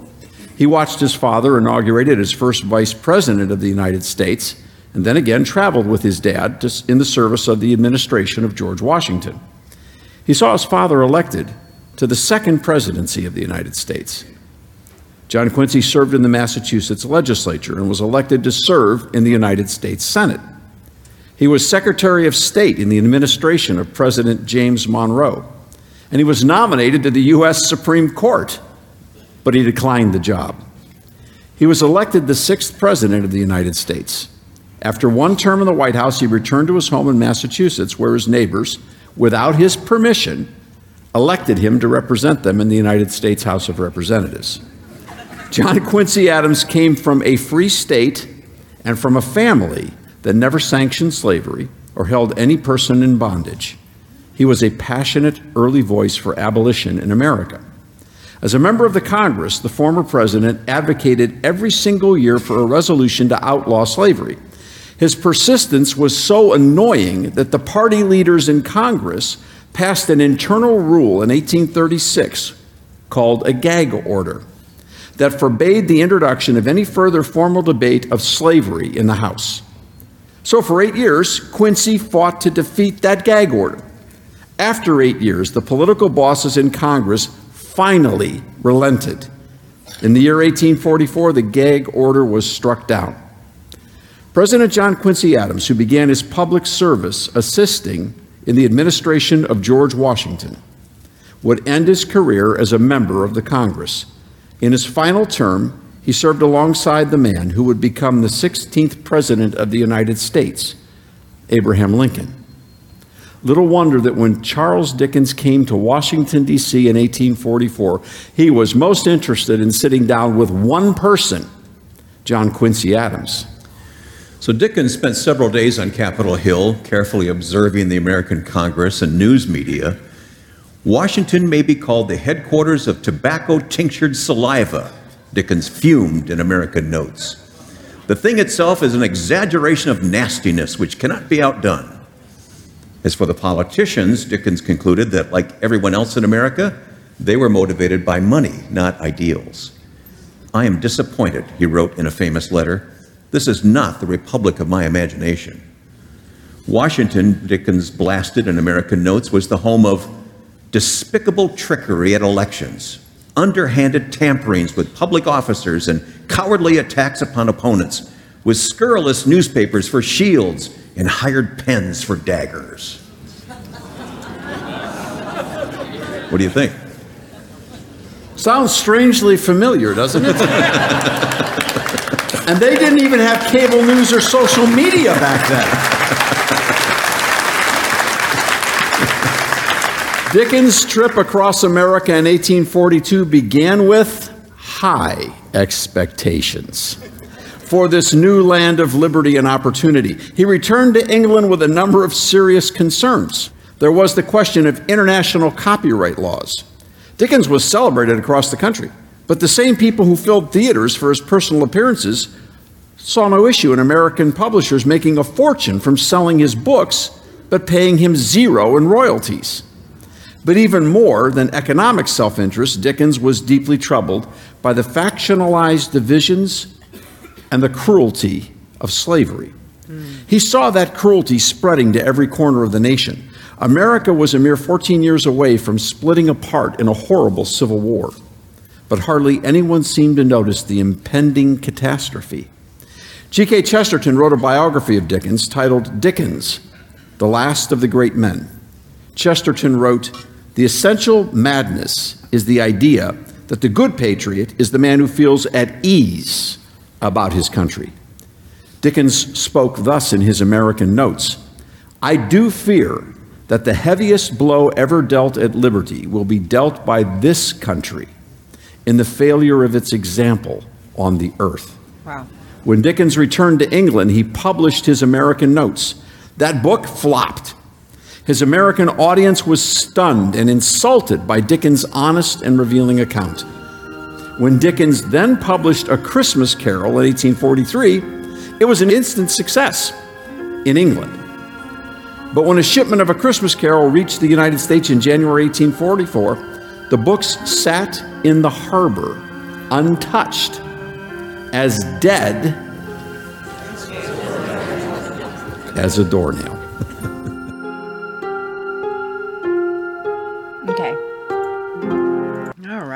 He watched his father inaugurated as first vice president of the United States and then again traveled with his dad to- in the service of the administration of George Washington. He saw his father elected to the second presidency of the United States. John Quincy served in the Massachusetts legislature and was elected to serve in the United States Senate. He was Secretary of State in the administration of President James Monroe, and he was nominated to the U.S. Supreme Court, but he declined the job. He was elected the sixth President of the United States. After one term in the White House, he returned to his home in Massachusetts, where his neighbors, without his permission, elected him to represent them in the United States House of Representatives. John Quincy Adams came from a free state and from a family that never sanctioned slavery or held any person in bondage. He was a passionate early voice for abolition in America. As a member of the Congress, the former president advocated every single year for a resolution to outlaw slavery. His persistence was so annoying that the party leaders in Congress passed an internal rule in 1836 called a gag order that forbade the introduction of any further formal debate of slavery in the House. So, for eight years, Quincy fought to defeat that gag order. After eight years, the political bosses in Congress finally relented. In the year 1844, the gag order was struck down. President John Quincy Adams, who began his public service assisting in the administration of George Washington, would end his career as a member of the Congress. In his final term, he served alongside the man who would become the 16th President of the United States, Abraham Lincoln. Little wonder that when Charles Dickens came to Washington, D.C. in 1844, he was most interested in sitting down with one person, John Quincy Adams. So Dickens spent several days on Capitol Hill, carefully observing the American Congress and news media. Washington may be called the headquarters of tobacco tinctured saliva, Dickens fumed in American Notes. The thing itself is an exaggeration of nastiness which cannot be outdone. As for the politicians, Dickens concluded that, like everyone else in America, they were motivated by money, not ideals. I am disappointed, he wrote in a famous letter. This is not the republic of my imagination. Washington, Dickens blasted in American Notes, was the home of despicable trickery at elections, underhanded tamperings with public officers, and cowardly attacks upon opponents, with scurrilous newspapers for shields and hired pens for daggers. What do you think? Sounds strangely familiar, doesn't it? and they didn't even have cable news or social media back then. Dickens' trip across America in 1842 began with high expectations for this new land of liberty and opportunity. He returned to England with a number of serious concerns. There was the question of international copyright laws. Dickens was celebrated across the country, but the same people who filled theaters for his personal appearances saw no issue in American publishers making a fortune from selling his books but paying him zero in royalties. But even more than economic self interest, Dickens was deeply troubled by the factionalized divisions and the cruelty of slavery. He saw that cruelty spreading to every corner of the nation. America was a mere 14 years away from splitting apart in a horrible civil war, but hardly anyone seemed to notice the impending catastrophe. G.K. Chesterton wrote a biography of Dickens titled Dickens, The Last of the Great Men. Chesterton wrote, The essential madness is the idea that the good patriot is the man who feels at ease about his country. Dickens spoke thus in his American Notes I do fear that the heaviest blow ever dealt at liberty will be dealt by this country in the failure of its example on the earth. Wow. When Dickens returned to England, he published his American Notes. That book flopped. His American audience was stunned and insulted by Dickens' honest and revealing account. When Dickens then published A Christmas Carol in 1843, it was an instant success in England. But when a shipment of A Christmas Carol reached the United States in January 1844, the books sat in the harbor untouched, as dead as a doornail.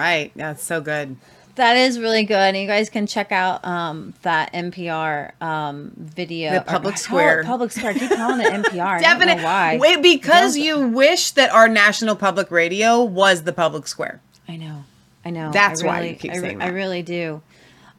Right. That's so good. That is really good. And you guys can check out um, that NPR um, video. The Public call it Square. Public Square. I keep calling it NPR. Definitely. why. Wait, because you wish that our national public radio was the public square. I know. I know. That's I why you keep I, saying I really do.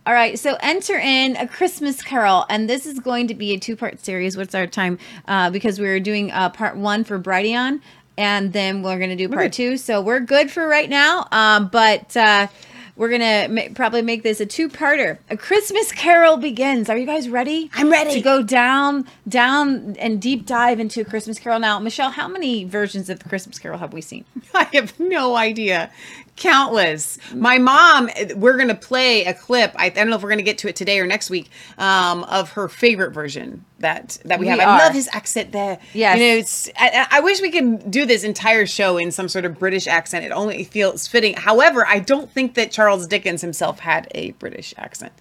All right, so enter in a Christmas Carol, and this is going to be a two-part series. What's our time? Uh, because we're doing uh, part one for Brighteon, and then we're to do part two. So we're good for right now, um, but uh, we're gonna ma- probably make this a two-parter. A Christmas Carol begins. Are you guys ready? I'm ready. to go down, down, and deep dive into Christmas Carol. Now, Michelle, how many versions of the Christmas Carol have we seen? I have no idea. Countless. My mom, we're going to play a clip. I, I don't know if we're going to get to it today or next week um, of her favorite version that that we, We have. are. I love his accent there. Yes. You know, it's, I, I I wish we could do this entire show in some sort of British accent. It only feels fitting. However, I don't think that Charles Dickens himself had a British accent.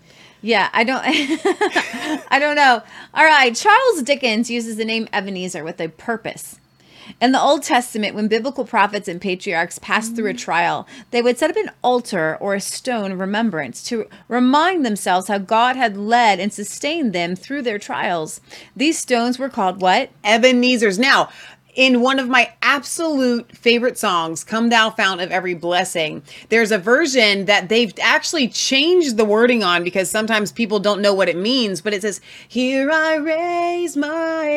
Yeah, I don't I don't know. All right, Charles Dickens uses the name Ebenezer with a purpose. In the Old Testament, when biblical prophets and patriarchs passed through a mm. trial, they would set up an altar or a stone of remembrance to remind themselves how God had led and sustained them through their trials. These stones were called what? Ebenezer's. Now, in one of my absolute favorite songs, Come Thou Fount of Every Blessing, there's a version that they've actually changed the wording on because sometimes people don't know what it means, but it says, Here I raise my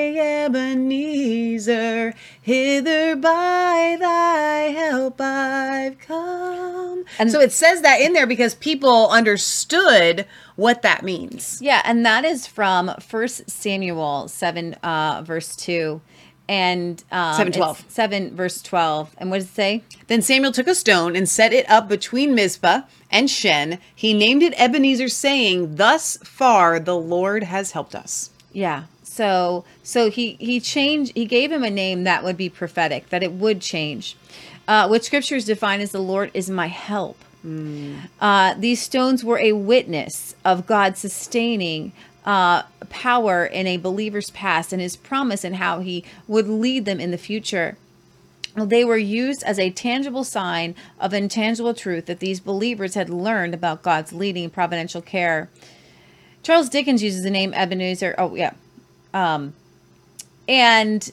Ebenezer, hither by thy help I've come. And so it says that in there because people understood what that means. Yeah, and that is from First Samuel 7 uh verse 2 and um, 7:12. it's 7 verse 12. And what does it say? Then Samuel took a stone and set it up between Mizpah and Shen. He named it Ebenezer, saying, Thus far the Lord has helped us. Yeah. So so he he changed he gave him a name that would be prophetic, that it would change. Uh, what scriptures define as the Lord is my help. Uh, these stones were a witness of God sustaining uh, power in a believer's past and his promise and how he would lead them in the future. They were used as a tangible sign of intangible truth that these believers had learned about God's leading providential care. Charles Dickens uses the name Ebenezer. Oh, yeah. Um, and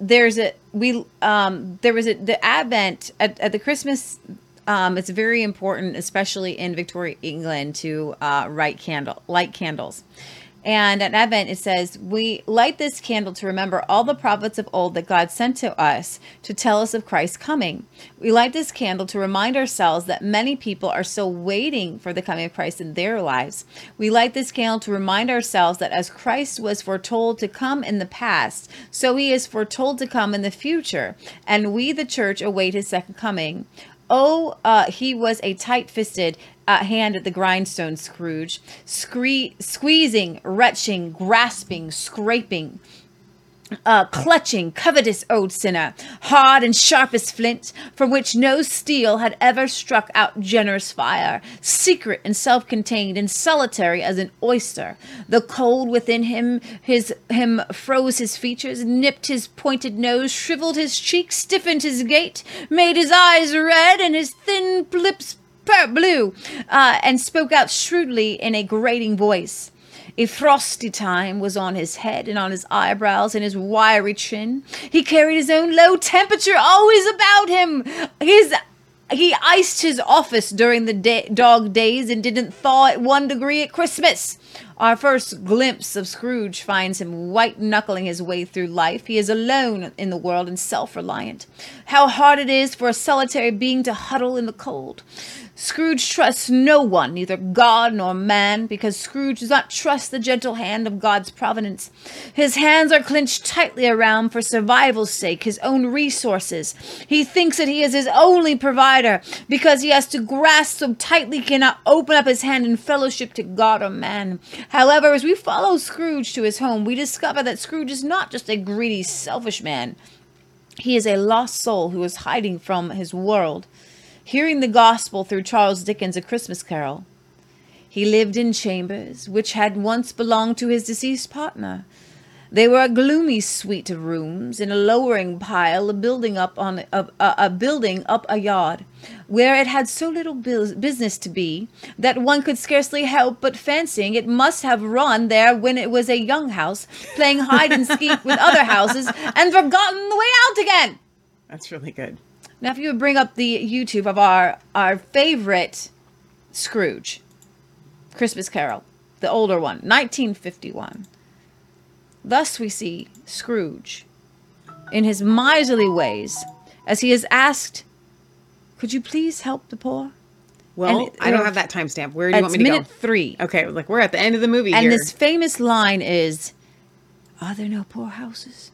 there's a we um there was a the advent at, at the christmas um it's very important especially in victoria england to uh light candle light candles and at advent it says we light this candle to remember all the prophets of old that god sent to us to tell us of christ's coming. We light this candle to remind ourselves that many people are still waiting for the coming of christ in their lives. We light this candle to remind ourselves that as christ was foretold to come in the past so he is foretold to come in the future. And we the church await his second coming Oh, uh, he was a tight fisted uh, hand at the grindstone, Scrooge, Scree- squeezing, retching, grasping, scraping. Uh, clutching, covetous old sinner, hard and sharp as flint, from which no steel had ever struck out generous fire, secret and self-contained and solitary as an oyster. The cold within him, his him froze his features, nipped his pointed nose, shriveled his cheeks, stiffened his gait, made his eyes red and his thin lips blue, uh, and spoke out shrewdly in a grating voice. A frosty time was on his head and on his eyebrows and his wiry chin. He carried his own low temperature always about him. His he iced his office during the day, dog days and didn't thaw at one degree at Christmas. Our first glimpse of Scrooge finds him white knuckling his way through life. He is alone in the world and self reliant. How hard it is for a solitary being to huddle in the cold. Scrooge trusts no one, neither God nor man, because Scrooge does not trust the gentle hand of God's providence. His hands are clenched tightly around for survival's sake, his own resources. He thinks that he is his only provider, because he has to grasp so tightly cannot open up his hand in fellowship to God or man. However, as we follow Scrooge to his home, we discover that Scrooge is not just a greedy, selfish man. He is a lost soul who is hiding from his world hearing the gospel through Charles Dickens' A Christmas Carol. He lived in chambers which had once belonged to his deceased partner. They were a gloomy suite of rooms in a lowering pile, a building up on a, a, a building up a yard, where it had so little bus- business to be that one could scarcely help but fancying it must have run there when it was a young house, playing hide and seek with other houses, and forgotten the way out again. That's really good. Now, if you would bring up the YouTube of our our favorite Scrooge, Christmas Carol, the older one, 1951. Thus we see Scrooge in his miserly ways as he is asked, Could you please help the poor? Well, And- I don't uh, have that timestamp. Where do you uh, want me to minute go? three. Okay, like we're at the end of the movie And here. this famous line is, Are there no poor houses?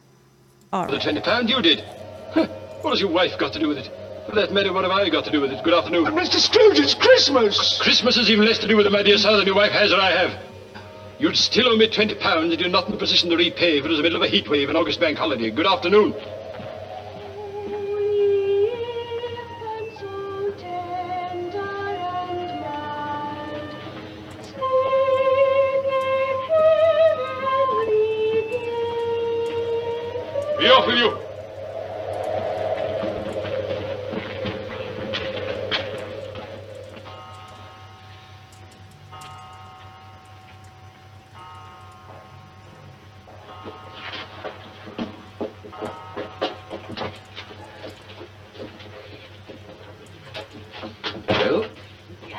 All The right. twenty pound you did. Huh. What has your wife got to do with it? For that matter, what have I got to do with it? Good afternoon. Mr. Scrooge, it's Christmas! Christmas has even less to do with it, my dear sir, than your wife has or I have. You'd still owe me twenty pounds and you're not in a position to repay if it was the middle of a heat wave and August bank holiday. Good afternoon.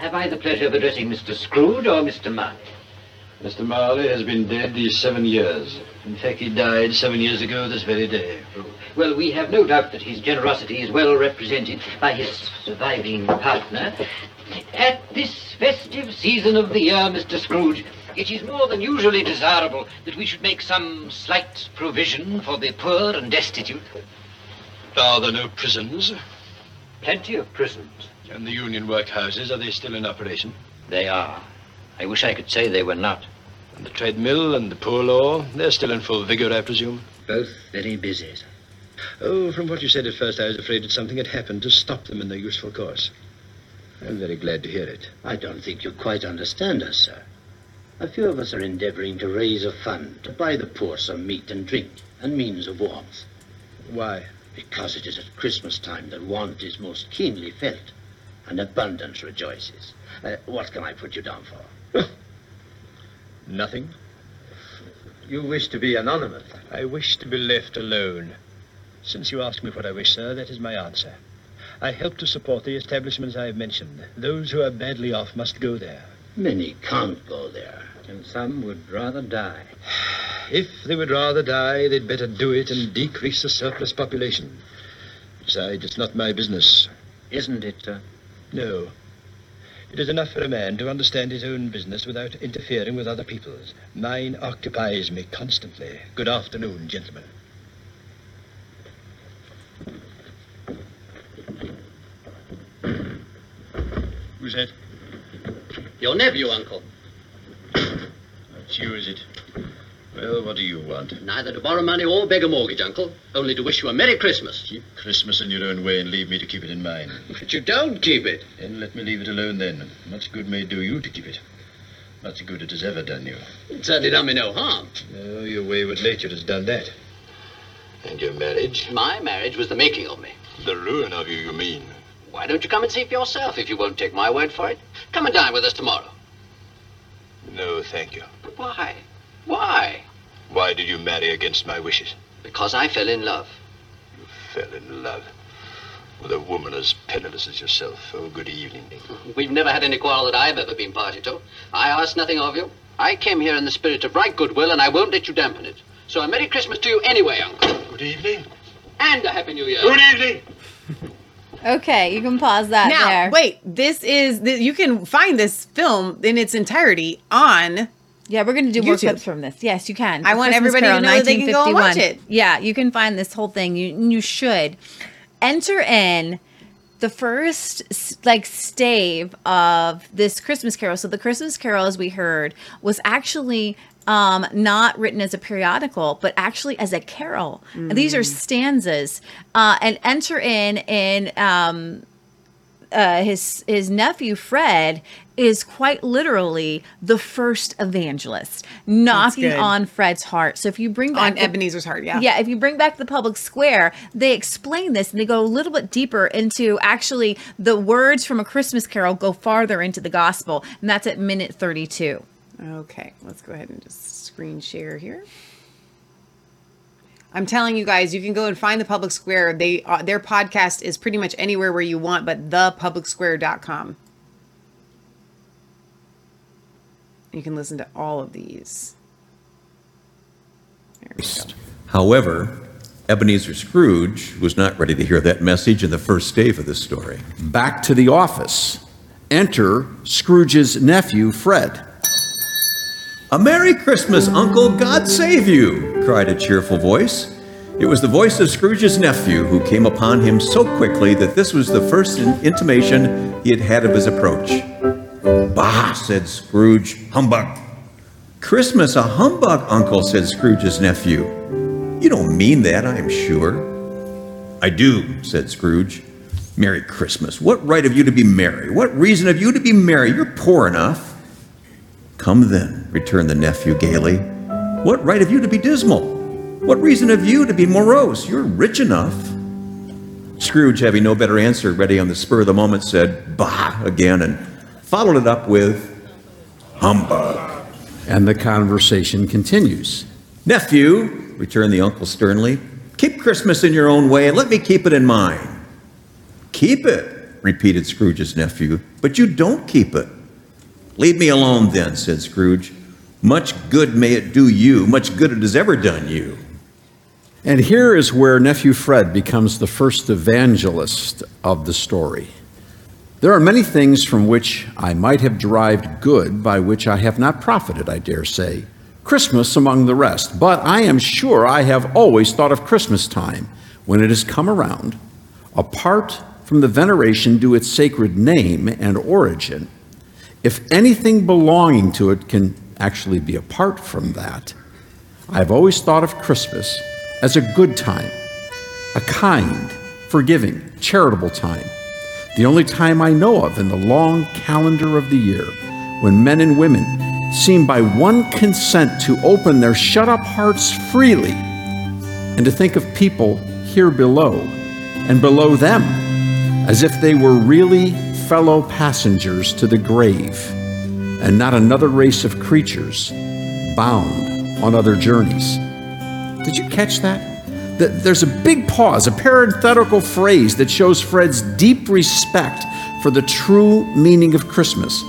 Have I the pleasure of addressing Mr. Scrooge or Mr. Marley? Mr. Marley has been dead these seven years. In fact, he died seven years ago this very day. Well, we have no doubt that his generosity is well represented by his surviving partner. At this festive season of the year, Mr. Scrooge, it is more than usually desirable that we should make some slight provision for the poor and destitute. Are there no prisons? Plenty of prisons. And the union workhouses, are they still in operation? They are. I wish I could say they were not. And the treadmill and the poor law, they're still in full vigor, I presume? Both very busy. sir. Oh, from what you said at first, I was afraid that something had happened to stop them in their useful course. I'm very glad to hear it. I don't think you quite understand us, sir. A few of us are endeavoring to raise a fund to buy the poor some meat and drink and means of warmth. Why? Because it is at Christmas time that want is most keenly felt and abundance rejoices. Uh, what can I put you down for? Nothing? You wish to be anonymous. I wish to be left alone. Since you ask me what I wish, sir, that is my answer. I help to support the establishments I have mentioned. Those who are badly off must go there. Many can't go there. And some would rather die. If they would rather die, they'd better do it and decrease the surplus population. Besides, it's not my business. Isn't it, sir? No. It is enough for a man to understand his own business without interfering with other people's. Mine occupies me constantly. Good afternoon, gentlemen. Who's that? Your nephew, Uncle. It's you, is it? Well, what do you want? Neither to borrow money or beg a mortgage, Uncle. Only to wish you a Merry Christmas. Keep Christmas in your own way and leave me to keep it in mine. But you don't keep it. Then let me leave it alone then. Much good may do you to keep it. Much good it has ever done you. It certainly done me no harm. Oh, your wayward nature has done that. And your marriage? My marriage was the making of me. The ruin of you, you mean? Why don't you come and see for yourself if you won't take my word for it? Come and dine with us tomorrow. No, thank you. But why? Why? Why did you marry against my wishes? Because I fell in love. You fell in love with a woman as penniless as yourself. Oh, good evening. We've never had any quarrel that I've ever been party to. I asked nothing of you. I came here in the spirit of right goodwill, and I won't let you dampen it. So a Merry Christmas to you anyway, Uncle. Good evening. And a Happy New Year. Good evening. Okay, you can pause that now, there. wait, this is th- you can find this film in its entirety on Yeah, we're going to do more clips from this. Yes, you can. I want Christmas everybody to know that they can go and watch 1951. Yeah, you can find this whole thing. You you should enter in the first like stave of this Christmas Carol. So the Christmas Carol, as we heard, was actually um, not written as a periodical, but actually as a carol. And these are stanzas. Uh, and enter in in um, uh, his his nephew Fred is quite literally the first evangelist, knocking on Fred's heart. So if you bring back On Ebenezer's heart, yeah. yeah, if you bring back the public square, they explain this and they go a little bit deeper into actually the words from a Christmas Carol go farther into the gospel, and that's at minute thirty-two. Okay, let's go ahead and just screen share here. I'm telling you guys, you can go and find the Public Square. They uh, their podcast is pretty much anywhere where you want, but thepublicsquare.com. You can listen to all of these. However, Ebenezer Scrooge was not ready to hear that message in the first stave of the story. Back to the office. Enter Scrooge's nephew, Fred. A Merry Christmas, Uncle! God save you! Cried a cheerful voice. It was the voice of Scrooge's nephew who came upon him so quickly that this was the first intimation he had had of his approach. Bah, said Scrooge, humbug. Christmas a humbug, Uncle, said Scrooge's nephew. You don't mean that, I am sure. I do, said Scrooge. Merry Christmas. What right have you to be merry? What reason have you to be merry? You're poor enough. Come then, returned the nephew gaily. What right have you to be dismal? What reason have you to be morose? You're rich enough. Scrooge, having no better answer ready on the spur of the moment, said, Bah, again, and followed it up with, Humbug. And the conversation continues. Nephew, returned the uncle sternly, keep Christmas in your own way and let me keep it in mine. Keep it, repeated Scrooge's nephew, but you don't keep it. Leave me alone then, said Scrooge. Much good may it do you, much good it has ever done you. And here is where nephew Fred becomes the first evangelist of the story. There are many things from which I might have derived good, by which I have not profited, I dare say. Christmas among the rest. But I am sure I have always thought of Christmas time, when it has come around, apart from the veneration due its sacred name and origin. If anything belonging to it can actually be apart from that, I've always thought of Christmas as a good time, a kind, forgiving, charitable time. The only time I know of in the long calendar of the year when men and women seem by one consent to open their shut up hearts freely and to think of people here below and below them as if they were really fellow passengers to the grave and not another race of creatures bound on other journeys. Did you catch that? There's a big pause, a parenthetical phrase that shows Fred's deep respect for the true meaning of Christmas.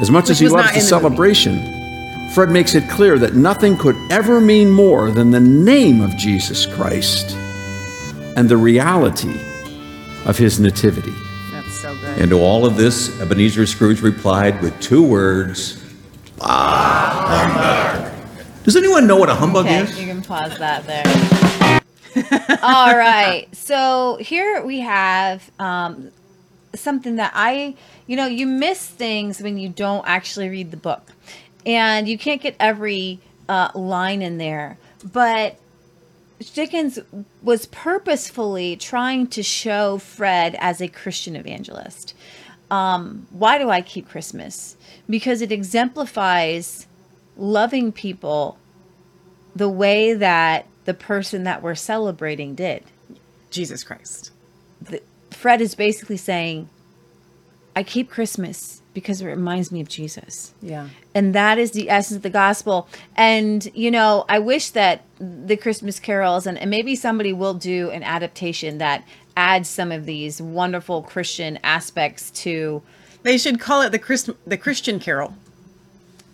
As much Which as he loves the in the movie. celebration, Fred makes it clear that nothing could ever mean more than the name of Jesus Christ and the reality of his nativity. That's so good. And to all of this, Ebenezer Scrooge replied with two words, Ah, humbug. Does anyone know what a humbug Okay, is? you can pause that there. All right. So here we have um, something that I, you know, you miss things when you don't actually read the book, and you can't get every uh, line in there. But Dickens was purposefully trying to show Fred as a Christian evangelist. Um, why do I keep Christmas? Because it exemplifies loving people the way that the person that we're celebrating did. Jesus Christ. The, Fred is basically saying, I keep Christmas because it reminds me of Jesus. Yeah. And that is the essence of the gospel. And, you know, I wish that the Christmas carols, and, and maybe somebody will do an adaptation that adds some of these wonderful Christian aspects to. They should call it the Christ- the Christian Carol.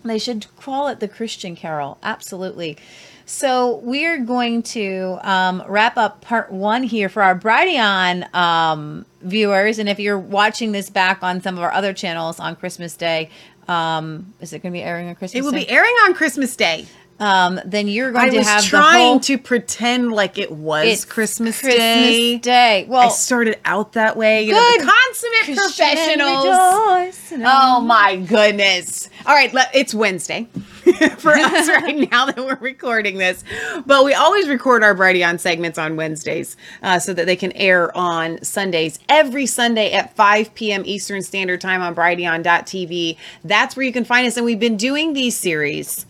They should call it the Christian Carol. Absolutely. So we're going to um, wrap up part one here for our Brighteon um, viewers. And if you're watching this back on some of our other channels on Christmas Day, um, is it going to be airing on Christmas It will Day? be airing on Christmas Day. Um, then you're going I to have the trying whole, to pretend like it was Christmas, Christmas Day. Day. Well, I started out that way. You know, Good. the consummate professionals. Oh my goodness. All right, let- it's Wednesday for us right now that we're recording this. But we always record our Brighteon segments on Wednesdays uh, so that they can air on Sundays. Every Sunday at 5 p.m. Eastern Standard Time on Brighteon.tv. That's where you can find us. And we've been doing these series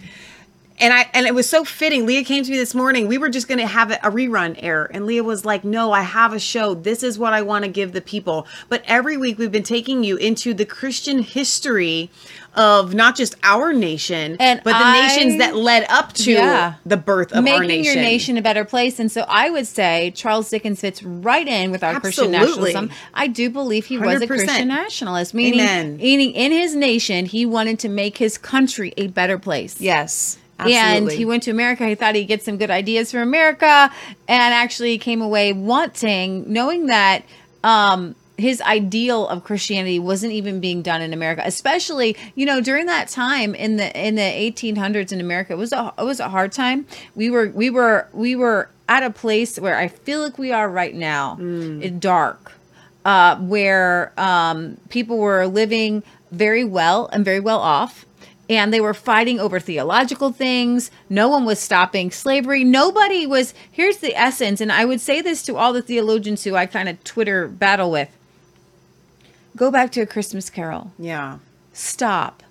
and I and it was so fitting. Leah came to me this morning. We were just going to have a, rerun air, and Leah was like, "No, I have a show. This is what I want to give the people." But every week we've been taking you into the Christian history of not just our nation, And but the I- nations that led up to Yeah. the birth of our nation. Making your nation a better place. And so I would say Charles Dickens fits right in with our Christian nationalism. I do believe he was a Christian nationalist, meaning, Amen. meaning in his nation, he wanted to make his country a better place. Yes. And he went to America. He thought he'd get some good ideas from America, and actually came away wanting, knowing that um, his ideal of Christianity wasn't even being done in America. Especially, you know, during that time in the in the 1800s in America, it was a it was a hard time. We were we were we were at a place where I feel like we are right now, in dark uh, where um, people were living very well and very well off. And they were fighting over theological things. No one was stopping slavery. Nobody was. Here's the essence. And I would say this to all the theologians who I kind of Twitter battle with go back to a Christmas carol. yeah. Stop.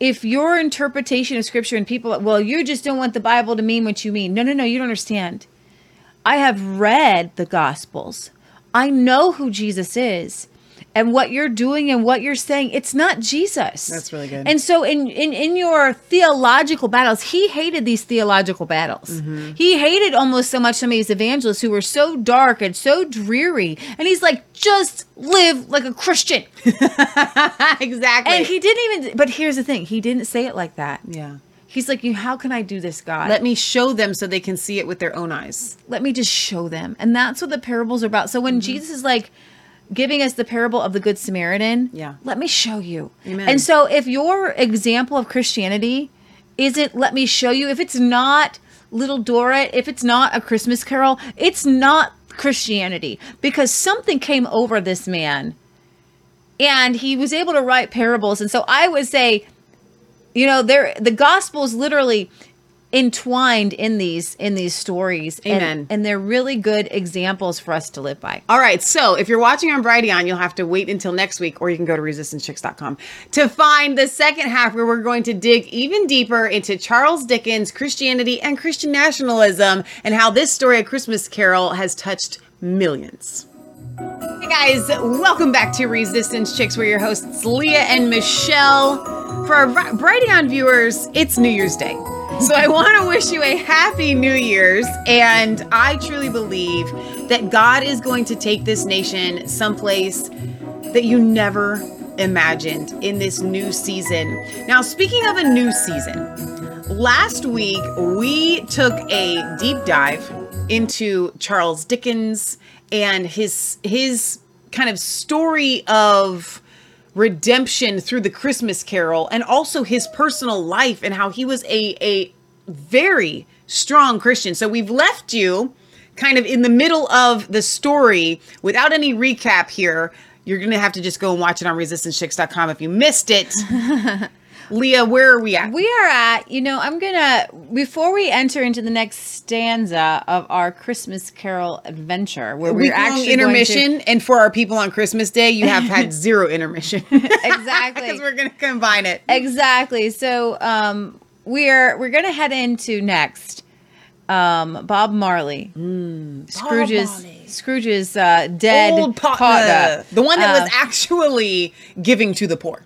If your interpretation of scripture and people, well, you just don't want the Bible to mean what you mean. No, no, no, you don't understand. I have read the Gospels. I know who Jesus is. And what you're doing and what you're saying, it's not Jesus. That's really good. And so in in, in your theological battles, he hated these theological battles. Mm-hmm. He hated almost so much some of these evangelists who were so dark and so dreary. And he's like, just live like a Christian. exactly. And he didn't even but here's the thing, he didn't say it like that. yeah. He's like, you how can I do this, God? Let me show them so they can see it with their own eyes. let me just show them. And that's what the parables are about. So Mm-hmm. when Jesus is like giving us the parable of the Good Samaritan, Yeah. let me show you. Amen. And so if your example of Christianity isn't let me show you, if it's not Little Dorrit, if it's not a Christmas carol, it's not Christianity because something came over this man and he was able to write parables. And so I would say, you know, there the gospel is literally entwined in these in these stories and- Amen. and, they're really good examples for us to live by All right, so if you're watching on Brighteon, you'll have to wait until next week, or you can go to resistancechicks.com to find the second half where we're going to dig even deeper into Charles Dickens, Christianity, and Christian nationalism, and how this story of Christmas Carol has touched millions. Hey guys, welcome back to Resistance Chicks. We're your hosts, Leah and Michelle. For our Brighteon viewers, it's New Year's Day. So I want to wish you a happy New Year's. And I truly believe that God is going to take this nation someplace that you never imagined in this new season. Now, speaking of a new season, last week we took a deep dive into Charles Dickens and his his kind of story of redemption through the Christmas Carol and also his personal life and how he was a a very strong Christian. So we've left you kind of in the middle of the story without any recap here. You're going to have to just go and watch it on resistancechicks.com if you missed it. Leah, where are we at? we are at you know i'm gonna before we enter into the next stanza of our christmas carol adventure where we're actually intermission, going to, and for our people on Christmas Day, you have had zero intermission exactly because we're going to combine it. Exactly. So um, we're we're gonna head into next. Um, Bob Marley, Scrooge's Scrooge's uh, dead partner. the one that Uh, was actually giving to the poor.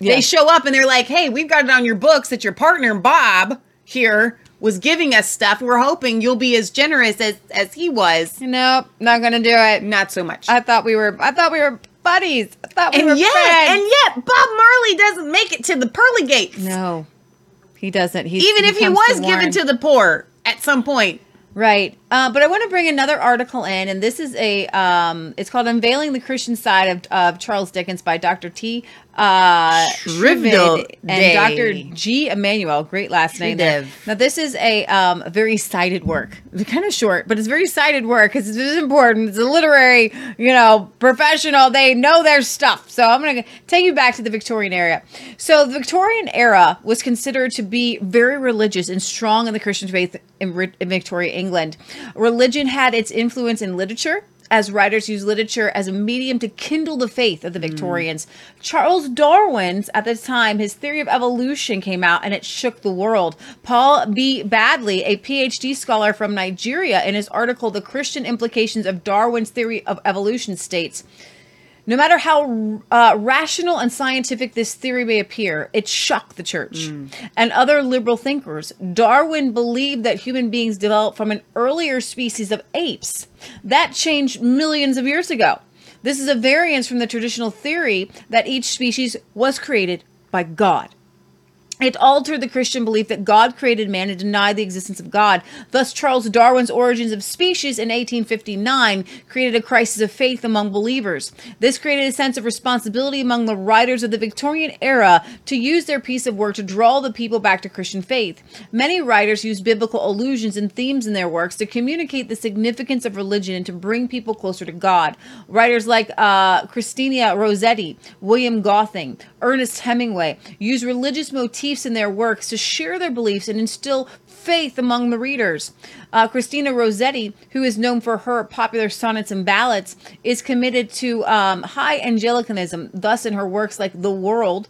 They Yes. show up and they're like, "Hey, we've got it on your books that your partner Bob here was giving us stuff. We're hoping you'll be as generous as as he was." Nope, not gonna do it. Not so much. I thought we were. I thought we were buddies. I thought we and were yet, friends. and yet, Bob Marley doesn't make it to the pearly gates. no, he doesn't. He's, even if he was given to the poor at some point. right, Uh, but I want to bring another article in, and this is a, um, it's called Unveiling the Christian Side of, of Charles Dickens by Dr. T. Uh, Shrivel and Dr. G. Emmanuel. Great last name there. Now, this is a, um, very cited work. It's kind of short, but it's very cited work because it's important. It's a literary, you know, professional. They know their stuff. So I'm going to take you back to the Victorian era. So the Victorian era was considered to be very religious and strong in the Christian faith in, in Victoria, England. Religion had its influence in literature as writers used literature as a medium to kindle the faith of the Victorians. Charles Darwin's, at the time, his theory of evolution came out and it shook the world. Paul B. Badley, a PhD scholar from Nigeria, in his article, The Christian Implications of Darwin's Theory of Evolution, states, no matter how uh, rational and scientific this theory may appear, it shocked the church and other liberal thinkers. Darwin believed that human beings developed from an earlier species of apes. That changed millions of years ago. This is a variance from the traditional theory that each species was created by God. It altered the Christian belief that God created man and denied the existence of God. Thus, Charles Darwin's Origins of Species in 1859 created a crisis of faith among believers. This created a sense of responsibility among the writers of the Victorian era to use their piece of work to draw the people back to Christian faith. Many writers used biblical allusions and themes in their works to communicate the significance of religion and to bring people closer to God. Writers like uh, Christina Rossetti, William Golding, Ernest Hemingway used religious motifs in their works to share their beliefs and instill faith among the readers. Uh, Christina Rossetti, who is known for her popular sonnets and ballads, is committed to um, high Anglicanism. Thus, in her works like The World,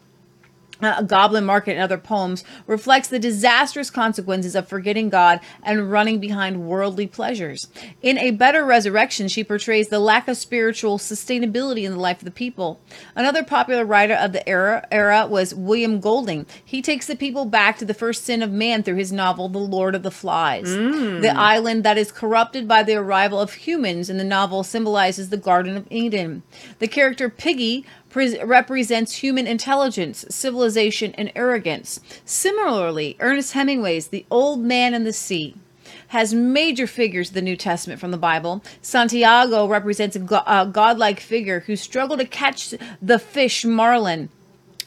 uh, Goblin Market and other poems reflects the disastrous consequences of forgetting God and running behind worldly pleasures. In A Better Resurrection, she portrays the lack of spiritual sustainability in the life of the people. Another popular writer of the era, era was William Golding. He takes the people back to the first sin of man through his novel The Lord of the Flies. Mm. The island that is corrupted by the arrival of humans in the novel symbolizes the Garden of Eden. The character Piggy pre- represents human intelligence, civilization, and arrogance. Similarly, Ernest Hemingway's The Old Man and the Sea has major figures of the New Testament from the Bible. Santiago represents a, go- a godlike figure who struggled to catch the fish marlin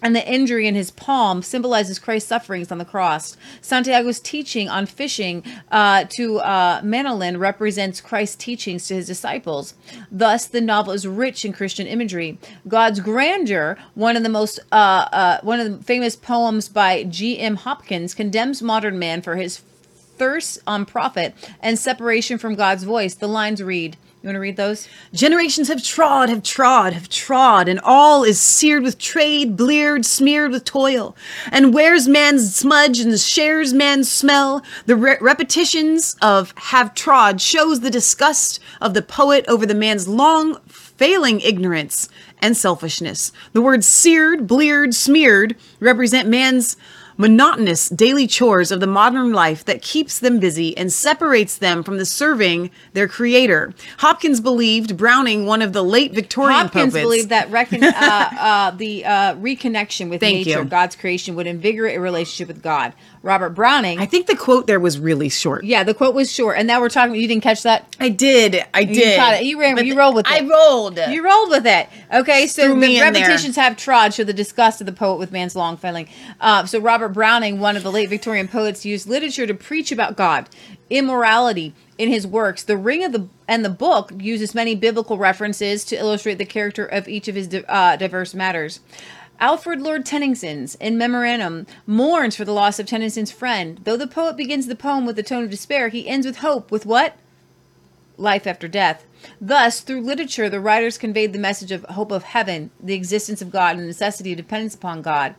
and the injury in his palm symbolizes Christ's sufferings on the cross. Santiago's teaching on fishing uh, to uh, Manolin represents Christ's teachings to his disciples. Thus, the novel is rich in Christian imagery. God's grandeur, one of the most uh, uh, one of the famous poems by G. M. Hopkins, condemns modern man for his thirst on profit and separation from God's voice. The lines read. You want to read those? Generations have trod, have trod, have trod, and all is seared with trade, bleared, smeared with toil, and wears man's smudge and shares man's smell. The re- repetitions of have trod shows the disgust of the poet over the man's long failing ignorance and selfishness. The words seared, bleared, smeared represent man's monotonous daily chores of the modern life that keeps them busy and separates them from the serving their creator. Hopkins believed Browning, one of the late Victorian Hopkins poets, believed that recon- uh, uh, the uh, reconnection with Thank nature, you. God's creation, would invigorate a relationship with God. Robert Browning. I think the quote there was really short. Yeah, the quote was short, and now we're talking. You didn't catch that? I did. I You did. caught it. You ran. But You rolled with it. I rolled. You rolled with it. Okay, so the repetitions have trod show the disgust of the poet with man's long failing. Uh, so Robert Browning, one of the late Victorian poets, used literature to preach about God, immorality in his works. The Ring of the and the book uses many biblical references to illustrate the character of each of his di- uh, diverse matters. Alfred Lord Tennyson's In Memorandum mourns for the loss of Tennyson's friend. Though the poet begins the poem with a tone of despair, he ends with hope. With what? life after death. Thus, through literature, the writers conveyed the message of hope of heaven, the existence of God, and the necessity of dependence upon God.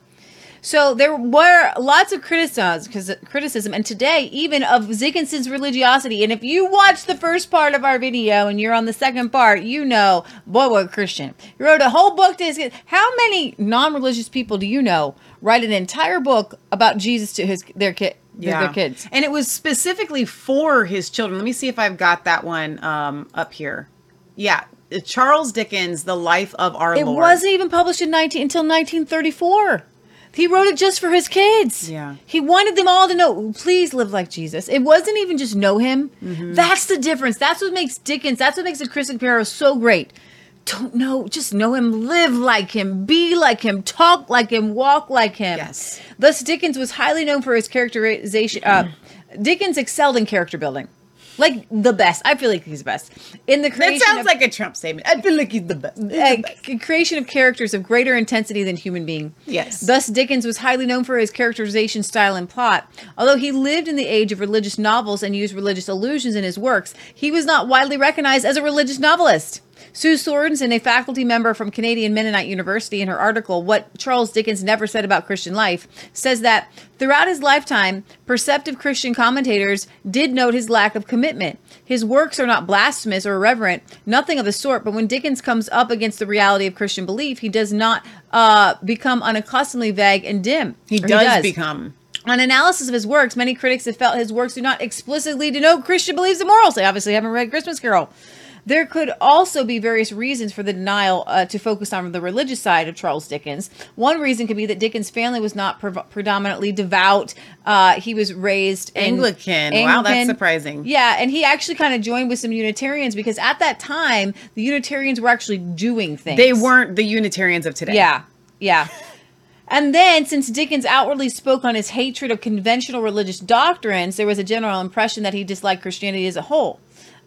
So there were lots of criticism, criticism, and today even of Dickinson's religiosity. And if you watch the first part of our video and you're on the second part, you know, boy, what a Christian. He wrote a whole book to his. How many non-religious people do you know write an entire book about Jesus to his their kid? yeah. Their kids. And it was specifically for his children. Let me see if I've got that one um, up here. Yeah, Charles Dickens, The Life of Our It Lord. wasn't even published in 19 until 1934. He wrote it just for his kids. Yeah. He wanted them all to know, please live like Jesus. It wasn't even just know him. Mm-hmm. That's the difference. That's what makes Dickens, that's what makes a Christmas Carol so great. Don't know, just know him, live like him, be like him, talk like him, walk like him. Yes. Thus, Dickens was highly known for his characterization. Uh, Dickens excelled in character building. Like the best. I feel like he's the best. In the creation. That sounds of- like a Trump statement. I feel like he's the best. He's the best. creation of characters of greater intensity than human being. Yes. Thus, Dickens was highly known for his characterization style and plot. Although he lived in the age of religious novels and used religious allusions in his works, he was not widely recognized as a religious novelist. Sue Sorensen, a faculty member from Canadian Mennonite University, in her article, What Charles Dickens Never Said About Christian Life, says that throughout his lifetime, perceptive Christian commentators did note his lack of commitment. His works are not blasphemous or irreverent, nothing of the sort, but when Dickens comes up against the reality of Christian belief, he does not uh, become unaccustomedly vague and dim. He Or does become. on analysis of his works, many critics have felt his works do not explicitly denote Christian beliefs and morals. They obviously haven't read Christmas Carol. There could also be various reasons for the denial uh, to focus on the religious side of Charles Dickens. One reason could be that Dickens' family was not pre- predominantly devout. Uh, he was raised in Anglican. Wow, that's surprising. Yeah, and he actually kind of joined with some Unitarians because at that time the Unitarians were actually doing things. They weren't the Unitarians of today. Yeah, yeah. And then, since Dickens outwardly spoke on his hatred of conventional religious doctrines, there was a general impression that he disliked Christianity as a whole.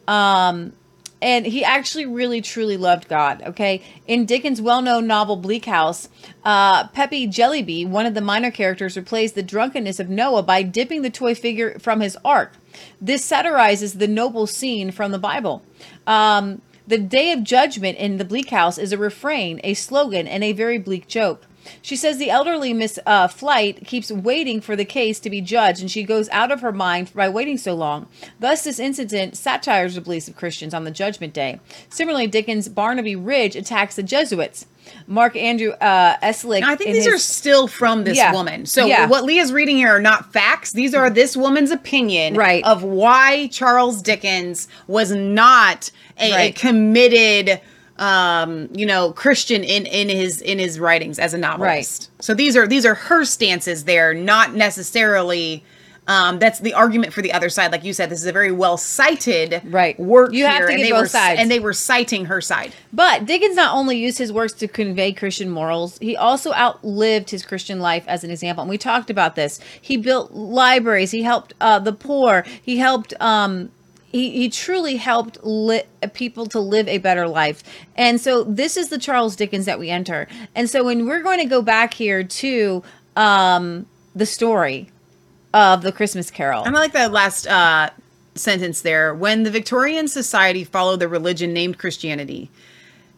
Um, and he actually really truly loved God. Okay, in Dickens' well-known novel *Bleak House*, uh, Peepy Jellyby, one of the minor characters, replays the drunkenness of Noah by dipping the toy figure from his ark. This satirizes the noble scene from the Bible. Um, the day of judgment in the Bleak House is a refrain, a slogan, and a very bleak joke. She says the elderly Miss uh, Flite keeps waiting for the case to be judged, and she goes out of her mind by waiting so long. Thus, this incident satires the beliefs of Christians on the Judgment Day. Similarly, Dickens' Barnaby Rudge attacks the Jesuits. Mark Andrew uh, Eslick. Now, I think these his- are still from this Yeah. woman. So Yeah. what Leah's reading here are not facts. These are this woman's opinion Right. of why Charles Dickens was not a, a committed um you know christian in in his in his writings as a novelist Right. so these are these are her stances there not necessarily um that's the argument for the other side like you said this is a very well cited Right. work You have here, to and get they both were sides. and they were citing her side But Dickens not only used his works to convey Christian morals, he also outlived his Christian life as an example. And we talked about this. He built libraries. He helped uh, the poor. He helped. Um, he, he truly helped li- people to live a better life. And so this is the Charles Dickens that we enter. And so when we're going to go back here to um, the story of the Christmas Carol. And I like that last uh, sentence there. When the Victorian society followed the religion named Christianity,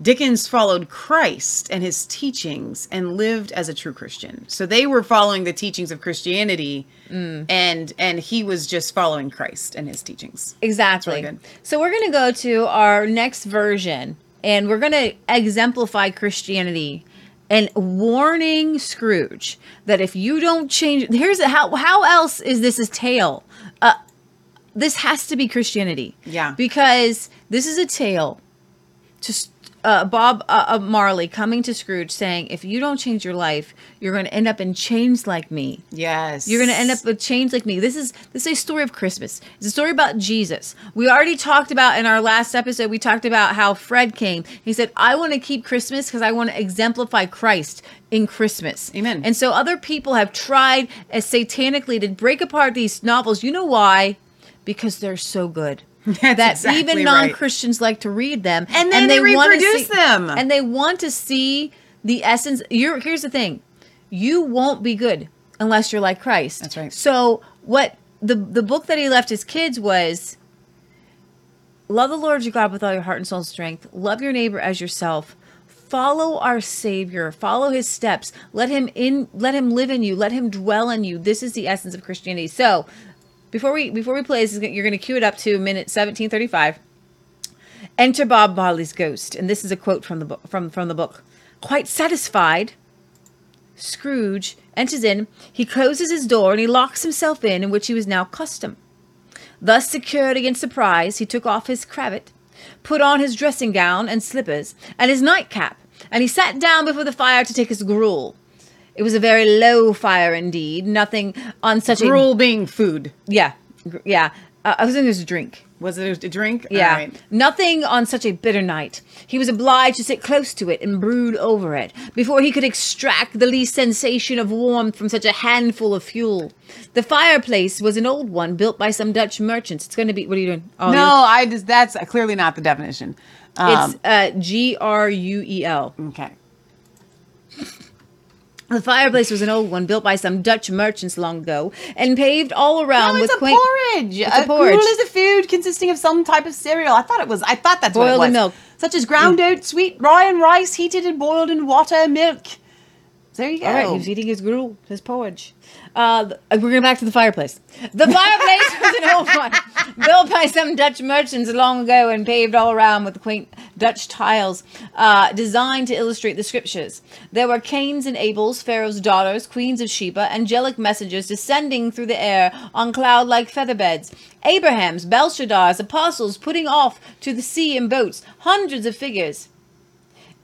Dickens followed Christ and his teachings and lived as a true Christian. So they were following the teachings of Christianity, Mm. and and he was just following Christ and his teachings. Exactly. really. So we're going to go to our next version and we're going to exemplify Christianity and warning Scrooge that if you don't change here's how how else is this a tale? Uh this has to be Christianity. Yeah. Because this is a tale to uh, Bob uh, uh, Marley coming to Scrooge saying, "If you don't change your life, you're going to end up in chains like me." Yes. You're going to end up with chains like me. This is this is a story of Christmas. It's a story about Jesus. We already talked about in our last episode. We talked about how Fred came. He said, "I want to keep Christmas because I want to exemplify Christ in Christmas." Amen. And so other people have tried as satanically to break apart these novels. You know why? Because they're so good. that exactly even non-Christians like to read them, And then they wanna reproduce see- them. and they want to see the essence. You're, here's the thing: you won't be good unless you're like Christ. That's right. So what the the book that he left his kids was love the Lord your God with all your heart and soul and strength. Love your neighbor as yourself. Follow our Savior. Follow His steps. Let Him in. Let Him live in you. Let Him dwell in you. This is the essence of Christianity. So, before we before we play this, you're going to cue it up to minute seventeen thirty five. Enter Bob Marley's ghost, and this is a quote from the book. From from the book. Quite satisfied, Scrooge enters in. He closes his door and he locks himself in, in which he was now accustomed. Thus secured against surprise, he took off his cravat, put on his dressing gown and slippers, and his nightcap, and he sat down before the fire to take his gruel. It was a very low fire indeed. Nothing on such Gruel a being food. yeah, gr- yeah. Uh, I was thinking it was a drink. Was it a drink? Yeah. Right. Nothing on such a bitter night. He was obliged to sit close to it and brood over it before he could extract the least sensation of warmth from such a handful of fuel. The fireplace was an old one built by some Dutch merchants. It's going to be. What are you doing? Oh, no, I just that's clearly not the definition. Um, It's uh, G R U E L. Okay. The fireplace was an old one built by some Dutch merchants long ago and paved all around no, with it's a quaint. porridge. It's a uh, a porridge. gruel is a food consisting of some type of cereal. I thought it was. I thought that's what it was. milk. such as ground mm. oat, sweet rye, and rice, heated and boiled in water, milk. There you go. All right, he was eating his gruel, his porridge. Uh, we're going back to the fireplace. The fireplace was an old one, built by some Dutch merchants long ago and paved all around with quaint Dutch tiles uh, designed to illustrate the scriptures. There were Cain's and Abel's, Pharaoh's daughters, queens of Sheba, angelic messengers descending through the air on cloud-like featherbeds. Abraham's, Belshazzar's, apostles putting off to the sea in boats. Hundreds of figures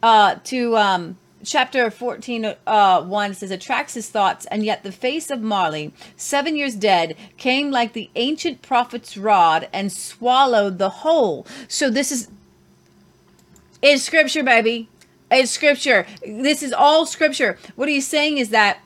uh, to um, chapter 14, uh, 1 says, attracts his thoughts, and yet the face of Marley, seven years dead, came like the ancient prophet's rod and swallowed the whole. So this is, it's scripture, baby. It's scripture. This is all scripture. What he's saying is that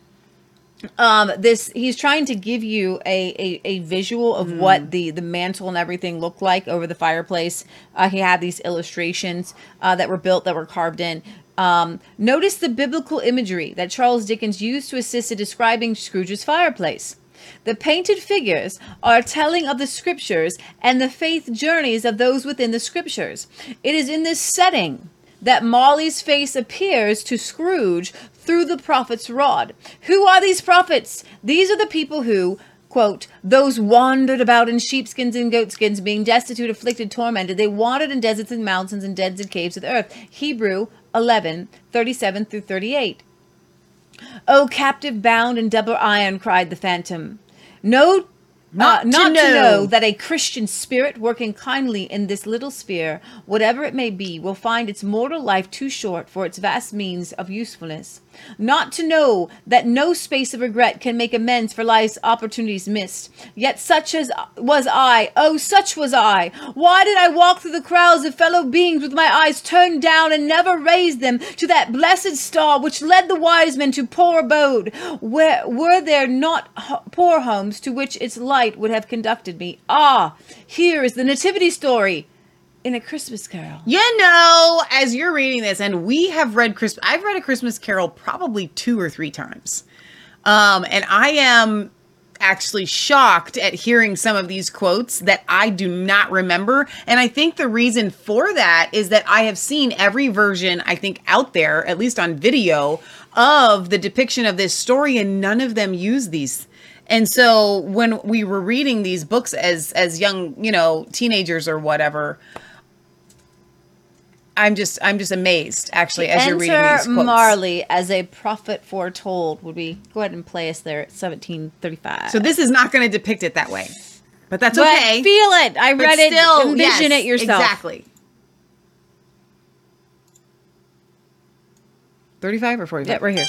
um this he's trying to give you a a, a visual of what the the mantle and everything looked like over the fireplace uh, he had these illustrations uh, that were built that were carved in um, notice the biblical imagery that charles dickens used to assist in describing scrooge's fireplace the painted figures are telling of the scriptures and the faith journeys of those within the scriptures it is in this setting that Marley's face appears to Scrooge through the prophet's rod. Who are these prophets? These are the people who, quote, those wandered about in sheepskins and goatskins, being destitute, afflicted, tormented. They wandered in deserts and mountains and dens and caves of the earth. Hebrew 11, 37 through 38. O captive bound in double iron, cried the phantom. No, Not uh, to not to know. know that a Christian spirit working kindly in this little sphere, whatever it may be, will find its mortal life too short for its vast means of usefulness. Not to know that no space of regret can make amends for life's opportunities missed. Yet such as was I, oh, such was I. Why did I walk through the crowds of fellow beings with my eyes turned down and never raised them to that blessed star which led the wise men to poor abode? Where were there not ho- poor homes to which its light would have conducted me? Ah, here is the nativity story in a Christmas Carol. You know, as you're reading this, and we have read Christmas, I've read a Christmas Carol probably two or three times. Um, and I am actually shocked at hearing some of these quotes that I do not remember. And I think the reason for that is that I have seen every version, I think, out there, at least on video, of the depiction of this story, and none of them use these. And so when we were reading these books as as young, you know, teenagers or whatever, I'm just I'm just amazed actually as you're reading these quotes. Marley as a prophet foretold. Would we go ahead and play us there at 1735? So this is not going to depict it that way, but that's But okay. feel it. I But read it. still, Envision yes, it yourself. Exactly. Thirty-five or forty-five? Yeah, right here.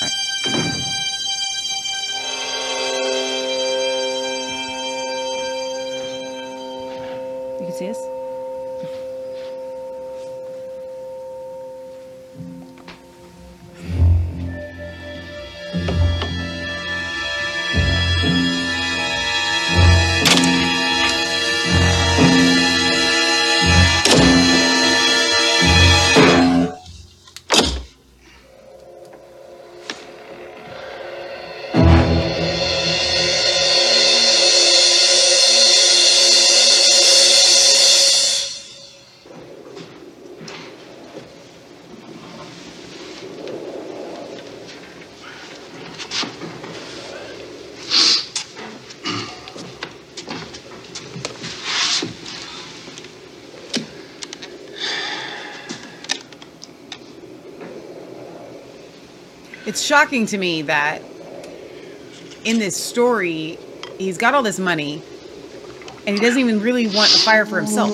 Shocking to me that in this story, he's got all this money, and he doesn't even really want a fire for himself.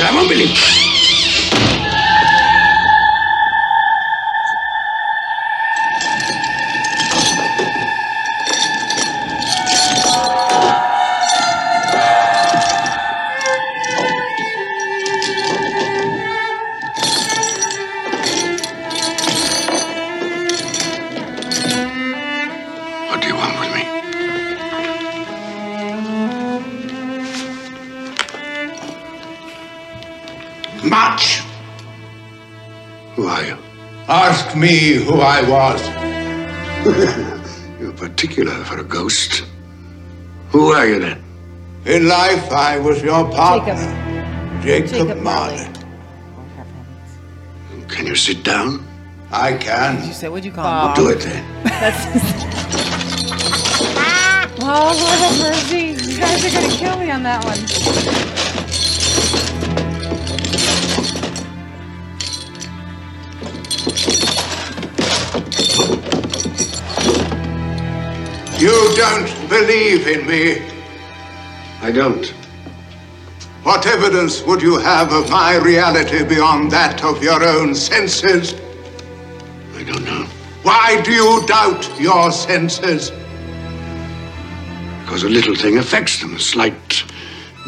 Humbug, sir. Me who I was. You're particular for a ghost. Who are you then? In life, I was your partner, Jacob, Jacob Marley. Can you sit down? I can. You said, what'd you call Well, him? do it then. Oh, Lord have mercy. You guys are gonna kill me on that one. You don't believe in me. I don't. What evidence would you have of my reality beyond that of your own senses? I don't know. Why do you doubt your senses? Because a little thing affects them, a slight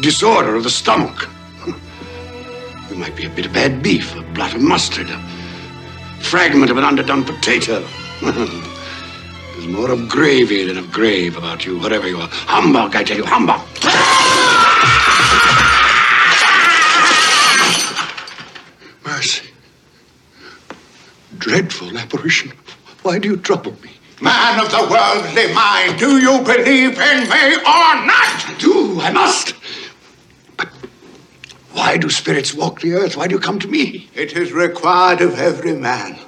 disorder of the stomach. There might be a bit of bad beef, a blot of mustard, a fragment of an underdone potato. There's more of gravy than of grave about you, whatever you are. Humbug, I tell you, humbug! Mercy. Dreadful apparition. Why do you trouble me? Man of the worldly mind, do you believe in me or not? I do, I must. But why do spirits walk the earth? Why do you come to me? It is required of every man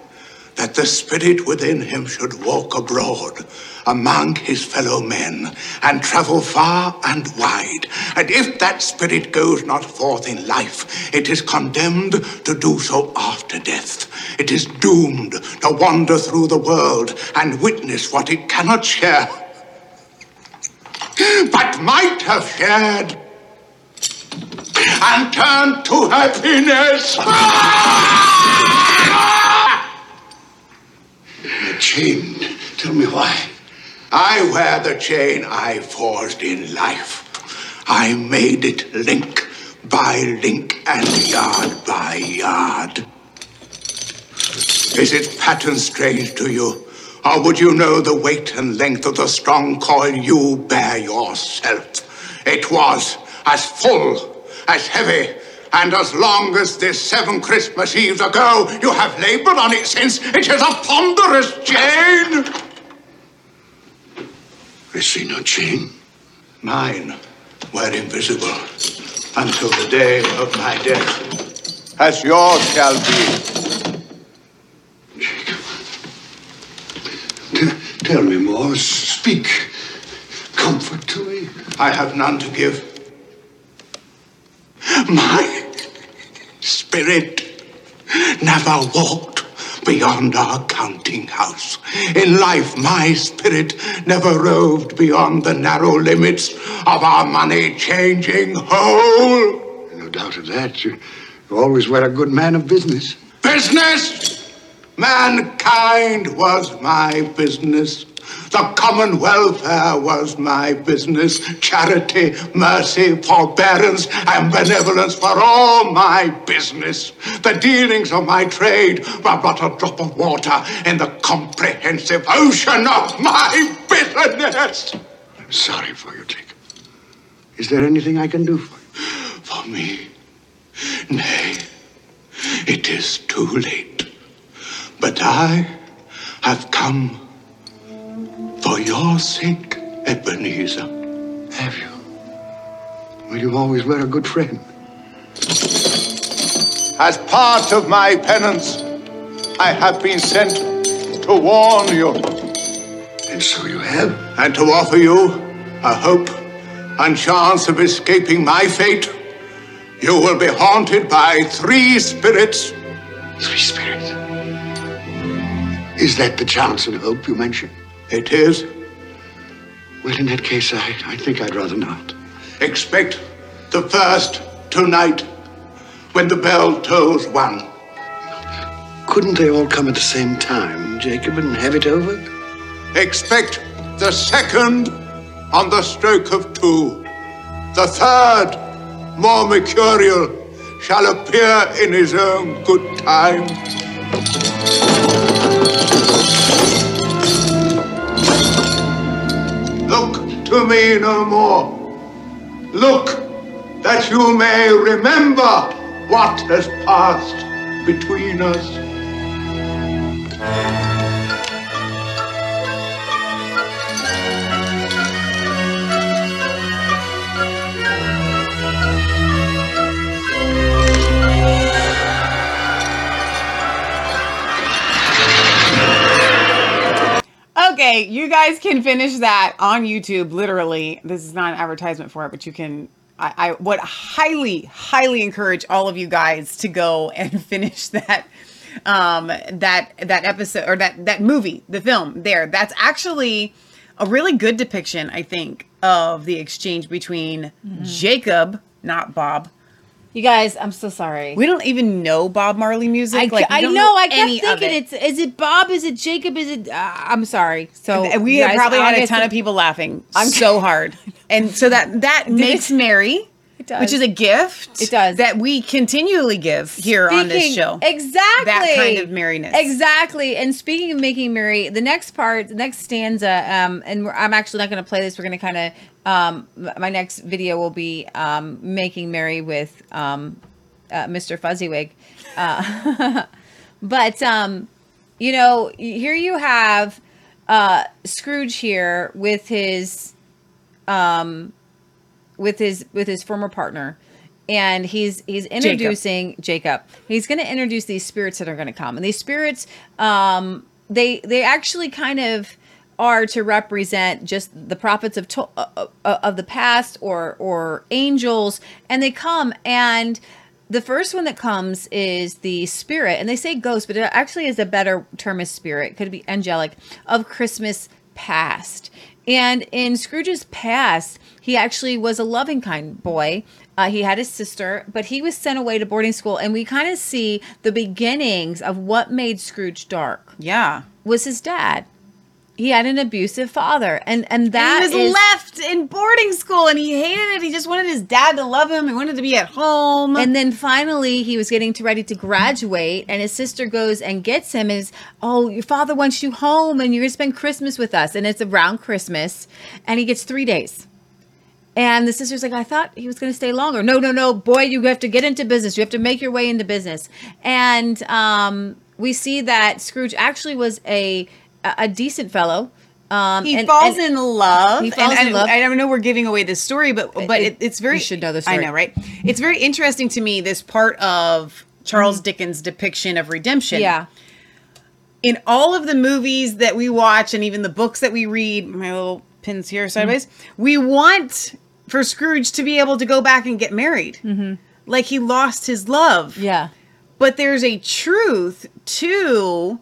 that the spirit within him should walk abroad among his fellow men and travel far and wide. And if that spirit goes not forth in life, it is condemned to do so after death. It is doomed to wander through the world and witness what it cannot share, but might have shared and turn to happiness. The chain. Tell me why. I wear the chain I forged in life. I made it link by link and yard by yard. Is its pattern strange to you? Or would you know the weight and length of the strong coil you bear yourself? It was as full, as heavy, and as long as this seven Christmas Eves ago, you have labored on it since. It is a ponderous chain. I see no chain. Mine were invisible until the day of my death, as yours shall be. T- Tell me more. Speak. Comfort to me. I have none to give. My spirit never walked beyond our counting house. In life, my spirit never roved beyond the narrow limits of our money changing hole. No doubt of that. You, you always were a good man of business. Business! Mankind was my business. The common welfare was my business. Charity, mercy, forbearance, and benevolence were all my business. The dealings of my trade were but a drop of water in the comprehensive ocean of my business. I'm Sorry for you, Jacob. Is there anything I can do for you? For me? Nay, it is too late. But I have come for your sake, Ebenezer. Have you? Well, you always were a good friend. As part of my penance, I have been sent to warn you. And so you have? And to offer you a hope and chance of escaping my fate. You will be haunted by three spirits. Three spirits? Is that the chance and hope you mentioned? It is. Well, in that case, I, I think I'd rather not. Expect the first tonight when the bell tolls one. Couldn't they all come at the same time, Jacob, and have it over? Expect the second on the stroke of two. The third, more mercurial, shall appear in his own good time. To me no more. Look that you may remember what has passed between us. Okay, you guys can finish that on YouTube. Literally, this is not an advertisement for it, but you can. I, I would highly, highly encourage all of you guys to go and finish that um that that episode or that that movie the film there that's actually a really good depiction i think of the exchange between jacob not bob You guys, I'm so sorry. we don't even know bob marley music I, like I don't know. I kept thinking it. it's is it Bob? Is it Jacob? Is it? Uh, I'm sorry. So And we guys, probably had a ton of people laughing I'm so hard, and so that that makes merry, does. which is a gift. It does. that we continually give here on this show. Exactly. that kind of merriness. Exactly. And speaking of making merry, the next part, the next stanza, um, and we're, I'm actually not going to play this. We're going to kind of, um, my next video will be um, making merry with um, uh, Mr. Fuzzywig. Uh, but, um, you know, here you have uh, Scrooge here with his um with his with his former partner and he's he's introducing jacob, he's going to introduce these spirits that are going to come and these spirits um they they actually kind of are to represent just the prophets of to- uh, uh, of the past or or angels and they come and the first one that comes is the spirit and they say ghost but it actually is a better term as spirit. Could be angelic. Of christmas past and in Scrooge's past, he actually was a loving kind boy. Uh, he had his sister, but he was sent away to boarding school, and we kind of see the beginnings of what made Scrooge dark. Yeah, was his dad. He had an abusive father, and and that and he was is- left in boarding school, and he hated it. He just wanted his dad to love him. He wanted to be at home. And then finally, he was getting to ready to graduate, and his sister goes and gets him. Is oh, your father wants you home, and you're gonna spend Christmas with us. And it's around Christmas, and he gets three days. And the sister's like, I thought he was gonna stay longer. No, no, no, boy, you have to get into business. You have to make your way into business. And um, we see that Scrooge actually was a a, a decent fellow. Um, he and- falls and- in love. He falls and, in love. I, I know we're giving away this story, but but it, it- it's very. you should know the I know, right? It's very interesting to me. This part of Charles Dickens' depiction of redemption. Mm-hmm. Yeah. In all of the movies that we watch, and even the books that we read, my little pins here sideways, Mm-hmm. we want for Scrooge to be able to go back and get married, Mm-hmm. like he lost his love. Yeah. But there's a truth to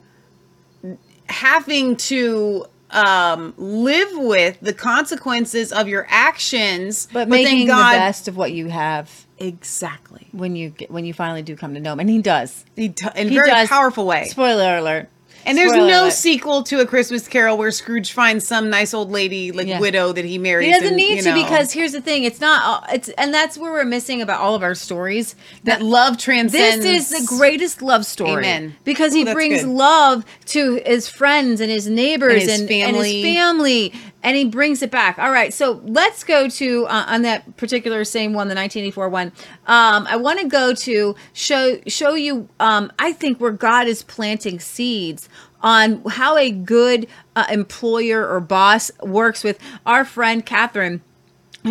having to um live with the consequences of your actions but, then making God- the best of what you have. Exactly. When you get when you finally do come to know him. And he does. He t- in a very powerful way. Spoiler alert and there's Spoiler no alert. sequel to a christmas carol where scrooge finds some nice old lady like Yeah. widow that he marries he doesn't and, need to know, because here's the thing it's not it's and that's where we're missing about all of our stories that love transcends this is the greatest love story Amen. because he brings good. love to his friends and his neighbors And his and, family. and his family and he brings it back. All right, so let's go to uh, on that particular same one, the 1984 one. Um, I want to go to show show you. Um, I think where God is planting seeds on how a good uh, employer or boss works with our friend Catherine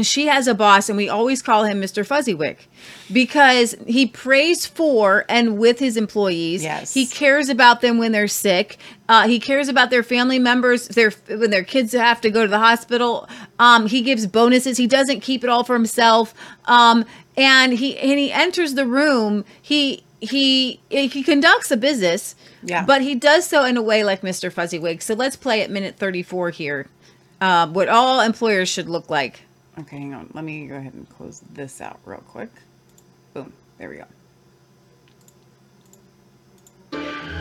she has a boss and we always call him mr fuzzywick because he prays for and with his employees Yes. he cares about them when they're sick uh, he cares about their family members their when their kids have to go to the hospital um, he gives bonuses he doesn't keep it all for himself um, and he and he enters the room he he he conducts a business Yeah. but he does so in a way like mr fuzzywick so let's play at minute 34 here uh, what all employers should look like Okay, hang on. Let me go ahead and close this out real quick. Boom. There we go.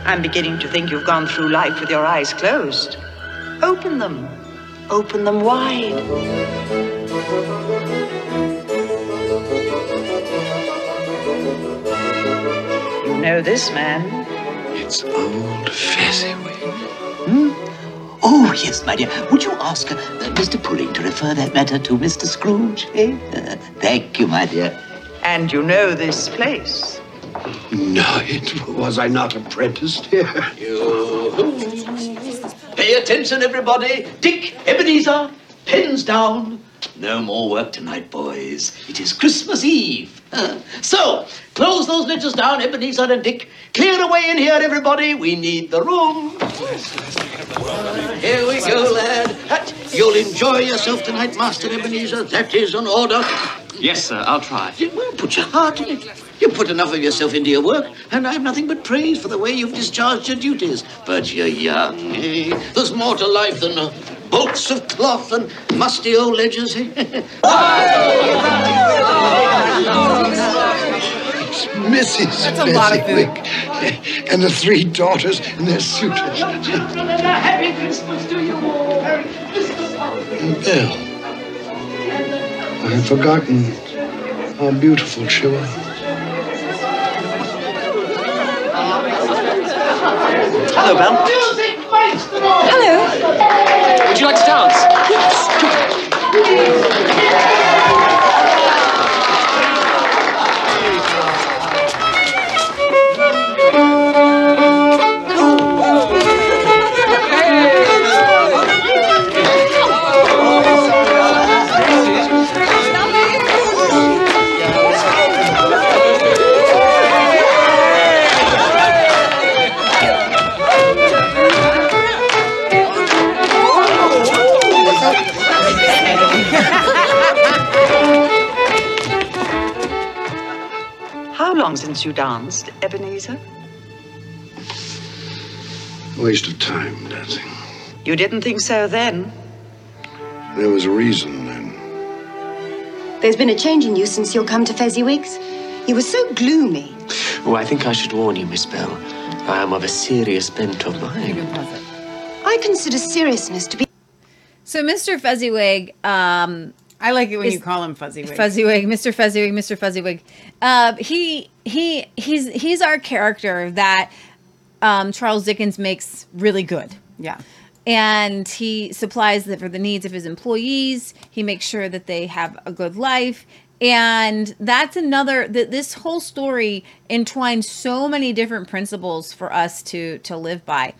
I'm beginning to think you've gone through life with your eyes closed. Open them. Open them wide. You know this man. It's old Fezziwig. Hmm? Oh, yes, my dear. Would you ask uh, Mr. Pulling to refer that matter to Mr. Scrooge? Eh? Uh, thank you, my dear. And you know this place. No, it was I not apprenticed here. You. Pay attention, everybody. Dick, Ebenezer, pens down. No more work tonight, boys. It is Christmas Eve. So, close those letters down, Ebenezer and Dick. Clear away in here, everybody. We need the room. Here we go, lad. You'll enjoy yourself tonight, Master Ebenezer. That is an order. Yes, sir, I'll try. Well, put your heart in it. You put enough of yourself into your work, and I have nothing but praise for the way you've discharged your duties. But you're young, eh? There's more to life than uh, bolts of cloth and musty old ledgers, eh? Mrs. That's a lot of food. And the three daughters and their suitors. and a Happy Christmas to you all. And Belle. I had forgotten how beautiful she was. Hello, Belle. Music makes them all. Hello. Would you like to dance? How long since you danced, Ebenezer? Waste of time dancing. You didn't think so then. There was a reason then. There's been a change in you since you've come to Fezziwigs. You were so gloomy. Oh, I think I should warn you, Miss Belle. I am of a serious bent of mind. I consider seriousness to be. So Mr. Fezziwig, um, I like it when is- you call him Fuzzy Wig. Fezziwig, Mr. Fezziwig, Mr. Fezziwig. Uh, he he he's he's our character that um, Charles Dickens makes really good. Yeah. and he supplies the, for the needs of his employees. He makes sure that they have a good life. And that's another that this whole story entwines so many different principles for us to to live by.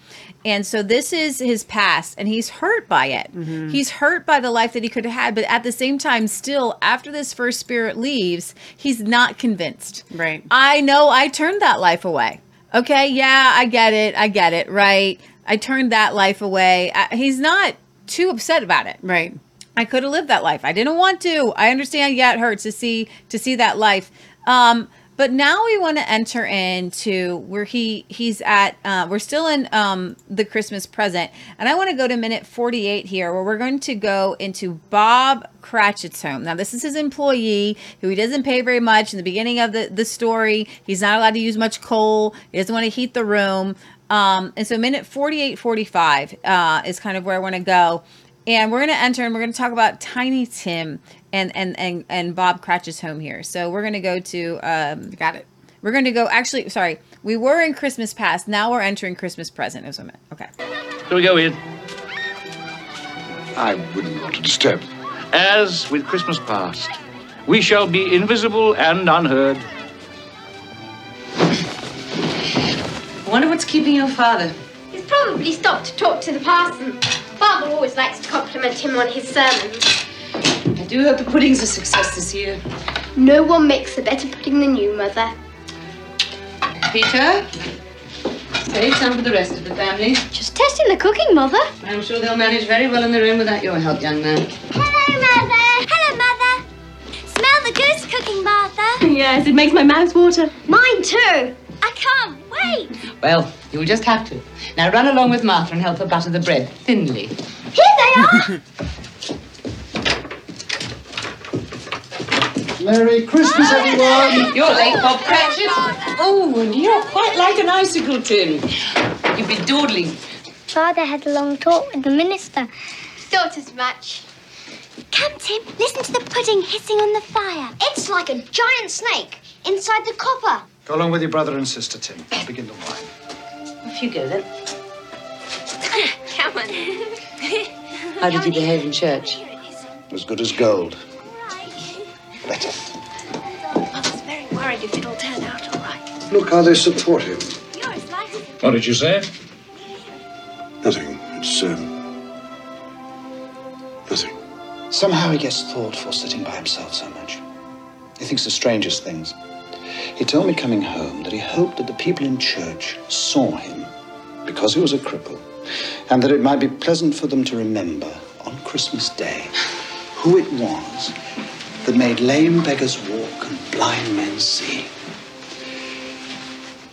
And so this is his past and he's hurt by it. Mm-hmm. He's hurt by the life that he could have had, but at the same time still after this first spirit leaves, he's not convinced. Right. I know I turned that life away. Okay, yeah, I get it. I get it, right? I turned that life away. I, he's not too upset about it. Right. I could have lived that life. I didn't want to. I understand. Yeah, it hurts to see to see that life. Um, but now we want to enter into where he he's at. Uh, we're still in um, the Christmas present, and I want to go to minute forty eight here, where we're going to go into Bob Cratchit's home. Now, this is his employee who he doesn't pay very much. In the beginning of the the story, he's not allowed to use much coal. He doesn't want to heat the room. Um, and so, minute 48 45 uh, is kind of where I want to go and we're going to enter and we're going to talk about Tiny Tim and and and and Bob Cratchit's home here. So we're going to go to um got it. We're going to go actually sorry. We were in Christmas past. Now we're entering Christmas present. Is what I meant. Okay. Here we go, in. I wouldn't want to disturb. As with Christmas past, we shall be invisible and unheard. I wonder what's keeping your father. He's probably stopped to talk to the parson. Father always likes to compliment him on his sermons. I do hope the pudding's a success this year. No one makes a better pudding than you, Mother. Peter, save some for the rest of the family. Just testing the cooking, Mother. I'm sure they'll manage very well in the room without your help, young man. Hello, Mother. Hello, Mother. Smell the goose cooking, Martha. Yes, it makes my mouth water. Mine too. I can't wait. Well, you'll just have to. Now run along with Martha and help her butter the bread thinly. Here they are. Merry Christmas, everyone! You're late, Bob Cratchit. Oh, and you're quite like an icicle tin. You've been dawdling. Father had a long talk with the minister. Thought as much. Come, Tim. Listen to the pudding hissing on the fire. It's like a giant snake inside the copper. Go along with your brother and sister, Tim. I'll begin the wine. Off you go then. Come on. How did you behave in church? As good as gold. Better. I was very worried if it'll turn out all right. Look how they support him. You're as light as What did you say? Nothing. It's, um... Nothing. Somehow he gets thoughtful sitting by himself so much. He thinks the strangest things. He told me coming home that he hoped that the people in church saw him because he was a cripple, and that it might be pleasant for them to remember on Christmas Day who it was that made lame beggars walk and blind men see.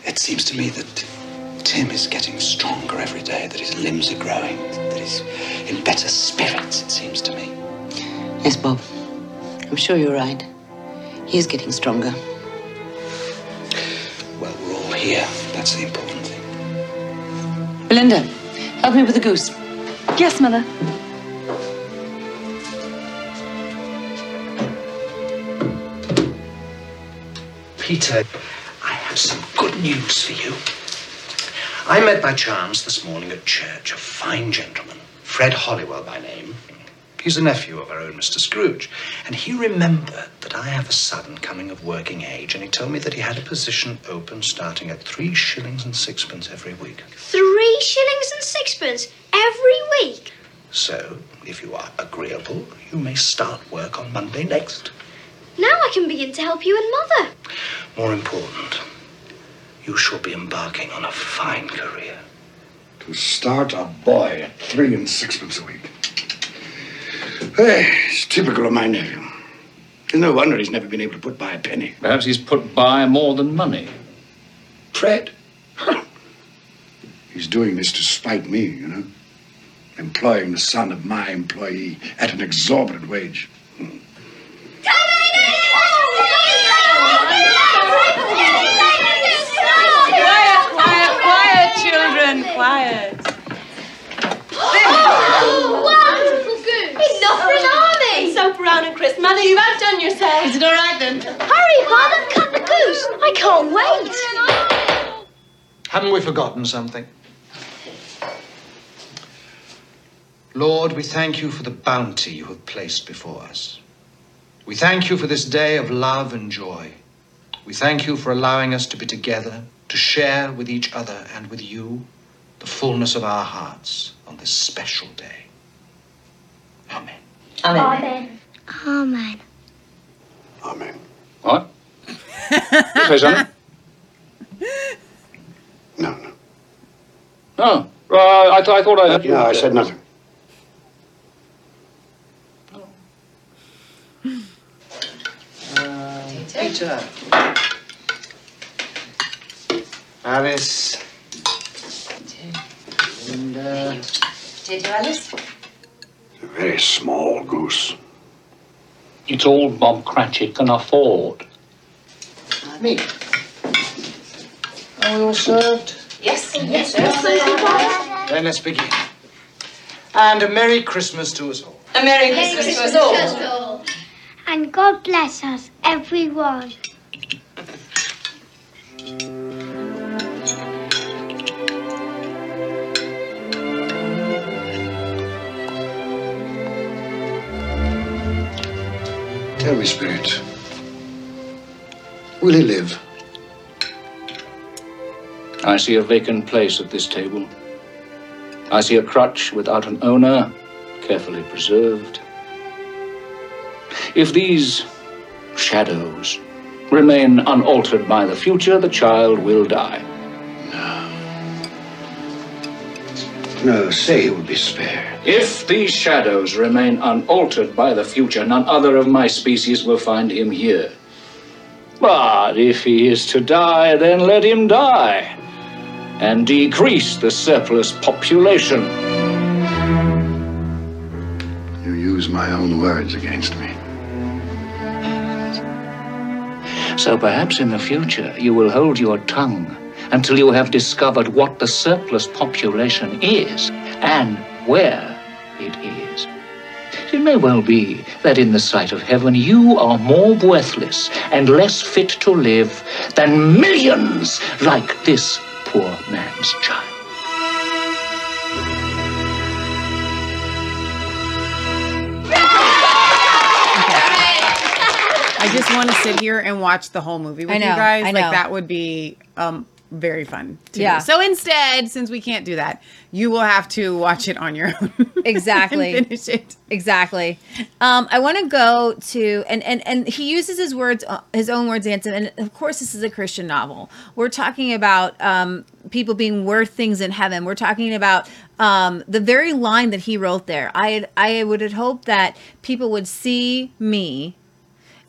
It seems to me that Tim is getting stronger every day, that his limbs are growing, that he's in better spirits, it seems to me. Yes, Bob. I'm sure you're right. He is getting stronger. Well, we're all here. That's the important thing. Belinda, help me with the goose. Yes, Mother. Peter, I have some good news for you. I met by chance this morning at church a fine gentleman, Fred Hollywell by name. He's a nephew of our own Mr. Scrooge, and he remembered that I have a son coming of working age, and he told me that he had a position open starting at three shillings and sixpence every week. Three shillings and sixpence every week. So, if you are agreeable, you may start work on Monday next. Now I can begin to help you and Mother. More important, you shall be embarking on a fine career. To start a boy at three and sixpence a week. Hey, it's typical of my nephew. It's no wonder he's never been able to put by a penny. Perhaps he's put by more than money. Fred? he's doing this to spite me, you know. Employing the son of my employee at an exorbitant wage. Quiet, quiet, quiet, children, quiet. Wonderful goose. Enough for an army. So brown and crisp. Mother, you've outdone yourself. Is it all right then? Hurry, Father, cut the goose. I can't wait. Haven't we forgotten something? Lord, we thank you for the bounty you have placed before us. We thank you for this day of love and joy. We thank you for allowing us to be together, to share with each other and with you the fullness of our hearts on this special day. Amen. Amen. Amen. Amen. Amen. What? you say something? No, no. No, uh, I, th- I thought I heard you. No, I said nothing. Peter. Alice. And, uh, Potato Alice? A very small goose. It's all Bob Cratchit can afford. me. Are we all served? Yes. Yes. Then let's begin. And a Merry Christmas to us all. A Merry Christmas to us all. And God bless us, everyone. Tell me, Spirit, will he live? I see a vacant place at this table. I see a crutch without an owner, carefully preserved. If these shadows remain unaltered by the future, the child will die. No, No, say he will be spared. If these shadows remain unaltered by the future, none other of my species will find him here. But if he is to die, then let him die and decrease the surplus population. You use my own words against me. So perhaps in the future you will hold your tongue until you have discovered what the surplus population is and where it is. It may well be that in the sight of heaven you are more worthless and less fit to live than millions like this poor man's child. I just want to sit here and watch the whole movie with I know, you guys. I Like that would be um very fun. To Yeah. Do. So instead, since we can't do that, you will have to watch it on your own. exactly and finish it. exactly um i want to go to and and and he uses his words uh, his own words Anson, and of course this is a christian novel we're talking about um people being worth things in heaven we're talking about um the very line that he wrote there i had i would have hoped that people would see me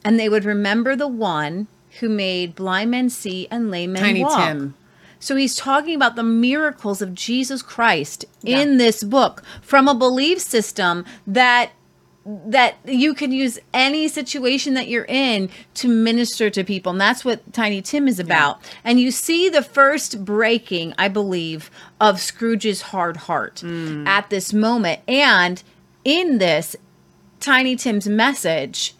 and they would remember the one who made blind men see and lame men Tiny walk. Tim. So he's talking about the miracles of Jesus Christ in this book from a belief system that that you can use any situation that you're in to minister to people. And that's what tiny tim is about. And you see the first breaking i believe of scrooge's hard heart mm. at this moment. And in this Tiny Tim's message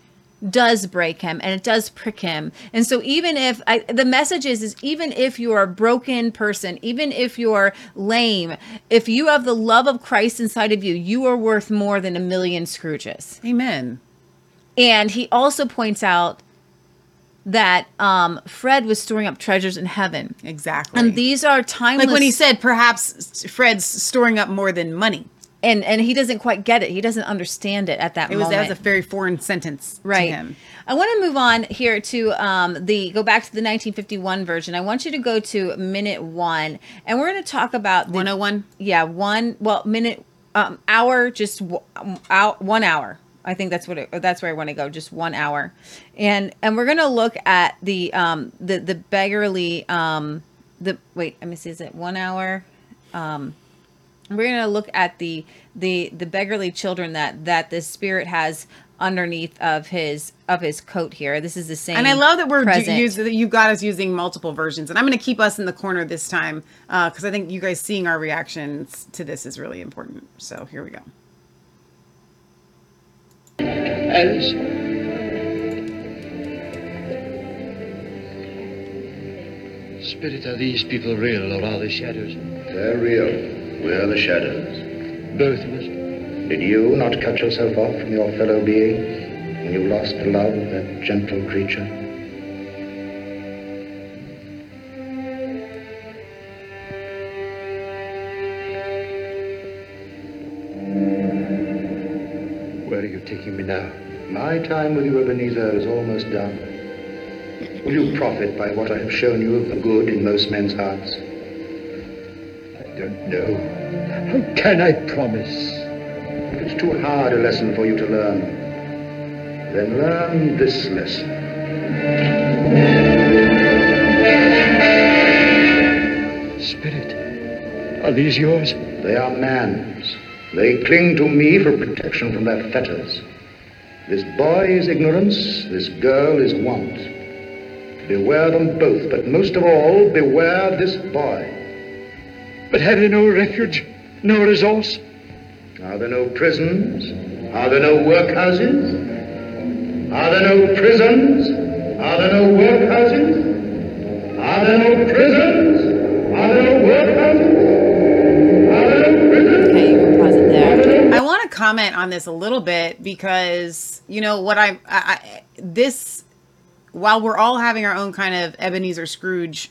does break him and it does prick him. And so even if I, the message is is even if you're a broken person, even if you're lame, if you have the love of Christ inside of you, you are worth more than a million Scrooges. Amen. And he also points out that um, Fred was storing up treasures in heaven. Exactly. And these are timeless. Like when he said perhaps Fred's storing up more than money. And and he doesn't quite get it. He doesn't understand it at that moment. It was moment. that was a very foreign sentence right. to him. I want to move on here to um, the go back to the 1951 version. I want you to go to minute one, and we're going to talk about the, 101. Yeah, one. Well, minute, um, hour, just w- um, out one hour. I think that's what it, that's where I want to go. Just one hour, and and we're going to look at the um the the beggarly um the wait. Let me see. Is it one hour? Um, we're going to look at the the the beggarly children that that the spirit has underneath of his of his coat here this is the same And I love that we're present. use, that you got us using multiple versions. And I'm going to keep us in the corner this time uh, because I think you guys seeing our reactions to this is really important. So here we go. Alice? Spirit, are these people real or are they shadows? They're real. We're the shadows. Both of us. Did you not cut yourself off from your fellow being when you lost the love of that gentle creature? Where are you taking me now? My time with you, Ebenezer, is almost done. Will you profit by what I have shown you of the good in most men's hearts? I don't know. How can I promise? It's too hard a lesson for you to learn, then learn this lesson. Spirit, are these yours? They are man's. They cling to me for protection from their fetters. This boy is ignorance, this girl is want. Beware them both, but most of all, beware this boy. But have they no refuge, no resource? Are there no prisons? Are there no workhouses? Are there no prisons? Are there no workhouses? Are there no prisons? Are there no workhouses? Are there no prisons? Okay, you can pause it there. I I want to comment on this a little bit because you know what I, I, I this while we're all having our own kind of Ebenezer Scrooge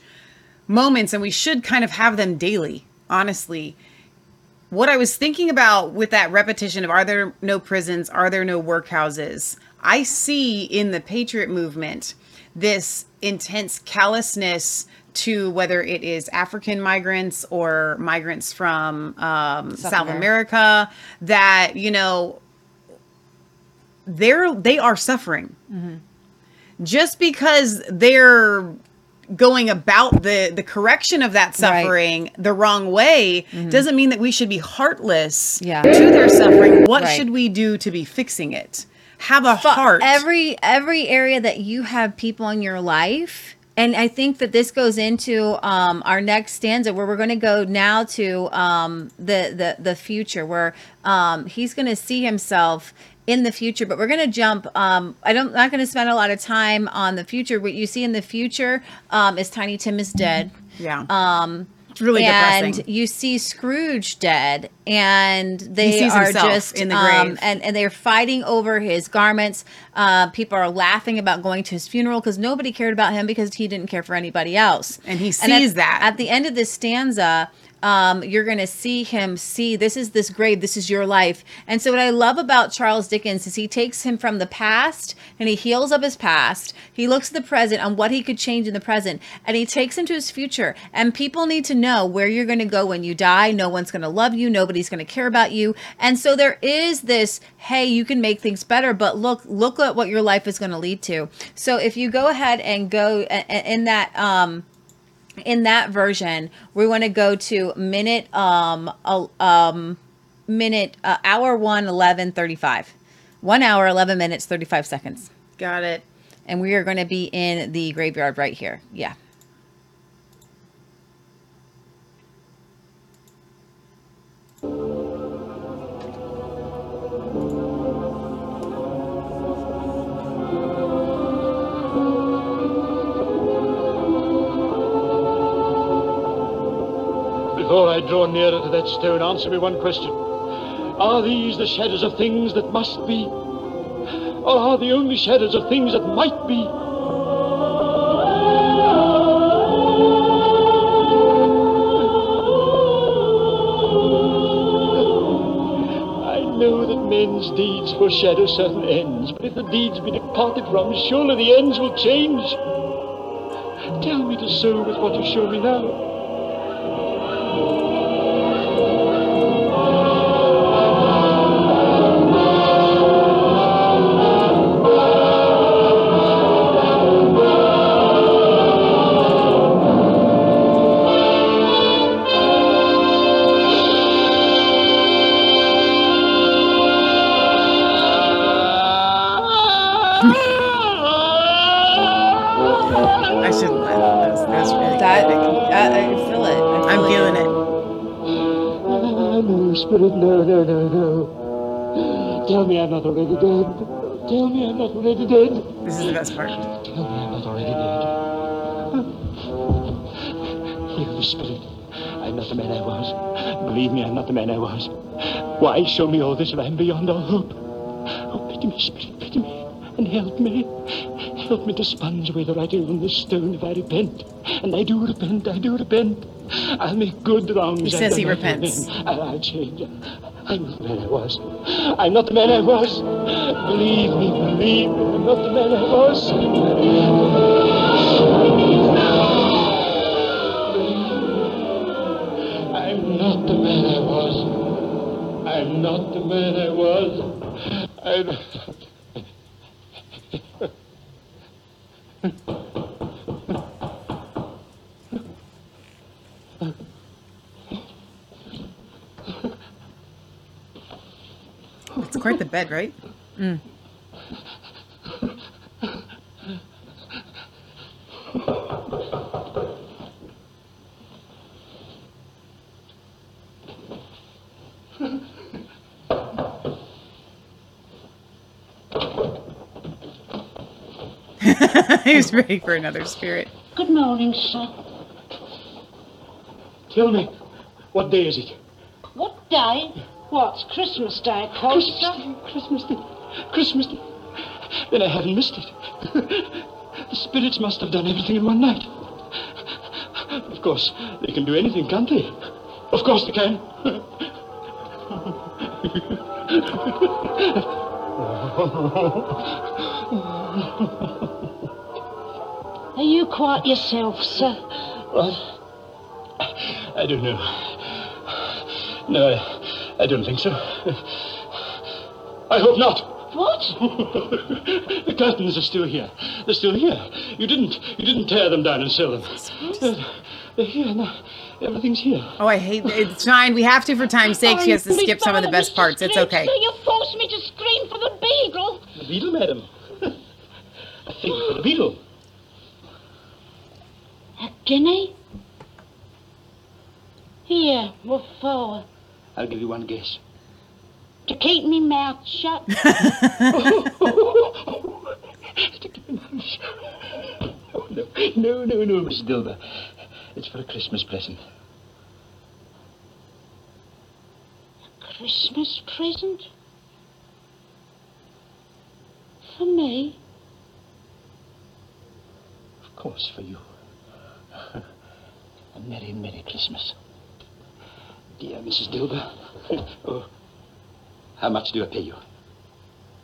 moments and we should kind of have them daily, honestly. What I was thinking about with that repetition of are there no prisons, are there no workhouses? I see in the patriot movement this intense callousness to whether it is African migrants or migrants from um, South South, America. America that you know they're they are suffering just because they're going about the the correction of that Right. suffering the wrong way Mhm. doesn't mean that we should be heartless Yeah. to their suffering what Right. should we do to be fixing it have a heart Every every area that you have people in your life, and I think that this goes into um, our next stanza, where we're going to go now to um, the the the future, where um, he's going to see himself in the future. But we're going to jump. Um, I don't not going to spend a lot of time on the future. What you see in the future um, is Tiny Tim is dead. Yeah. Um, it's really depressing, and depressing. you see Scrooge dead, and they are just in the um, grave. and and they're fighting over his garments. Uh, people are laughing about going to his funeral because nobody cared about him because he didn't care for anybody else. And he at- sees that. at the end of this stanza. Um, you're going to see him see this is this grave, this is your life. And so, what I love about Charles Dickens is he takes him from the past and he heals up his past. He looks at the present on what he could change in the present, and he takes him to his future. And people need to know where you're going to go when you die. No one's going to love you, nobody's going to care about you. And so, there is this hey, you can make things better, but look, look at what your life is going to lead to. So, if you go ahead and go in that, um, in that version we want to go to minute um uh, um minute uh, hour 1 11 35 1 hour 11 minutes 35 seconds. Got it. And we are going to be in the graveyard right here. Yeah Before I draw nearer to that stone, answer me one question. Are these the shadows of things that must be? Or are they only shadows of things that might be? I know that men's deeds foreshadow certain ends, but if the deeds be departed from, surely the ends will change. Tell me to sow with what you show me now. I Why show me all this land beyond all hope? Oh, pity me, Spirit, pity me, and help me. Help me to sponge away the writing on this stone if I repent. And I do repent, I do repent. I'll make good wrongs. He says he repents. I'll, I'll change. I'm not the man I was. I'm not the man I was. Believe me, believe me, I'm not the man I was. I'm not the man I was. I'm... It's quite the bed, right? Mm. he was ready for another spirit. Good morning, sir. Tell me, what day is it? What day? What's Christmas Day, Costa? Christmas Day. Christmas Day. Then I haven't missed it. the spirits must have done everything in one night. Of course, they can do anything, can't they? Of course they can. Are you quite yourself, sir? What? I don't know. No, I, I don't think so. I hope not. What? the curtains are still here. They're still here. You didn't you didn't tear them down and sell them. They're, they're here now. Everything's here. Oh, I hate it's fine. We have to for time's sake. She has to skip some of the best parts. It's okay. So you forced me to scream for the beadle. The beadle, madam. I think for the beetle. A guinea? Here, what for? I'll give you one guess. To keep me mouth shut. To keep me mouth shut. Oh, no, no, no, no, Miss Dilber. It's for a Christmas present. A Christmas present? For me? Of course, for you. A merry, merry Christmas. Dear Mrs. Dilber. Oh, how much do I pay you?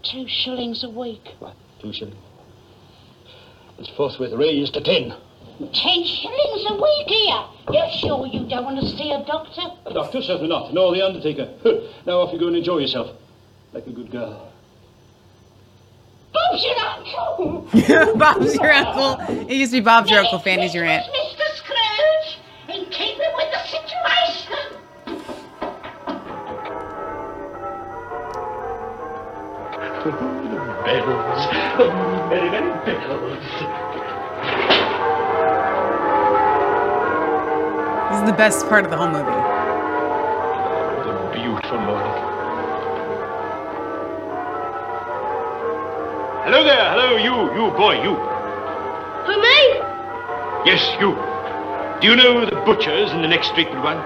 Two shillings a week. What, two shillings? It's forthwith raised to ten. Ten shillings a week here. You're sure you don't want to see a doctor? A doctor? Certainly not. Nor the undertaker. now off you go and enjoy yourself. Like a good girl. Bob's your uncle. Bob's your uncle. It used to be Bob's your uncle, Fanny's your aunt. Bells. Oh, merry, merry bells. This is the best part of the whole movie. What a beautiful morning. Hello there. Hello, you, you boy, you. Who, me? Yes, you. Do you know the butcher's in the next street but one?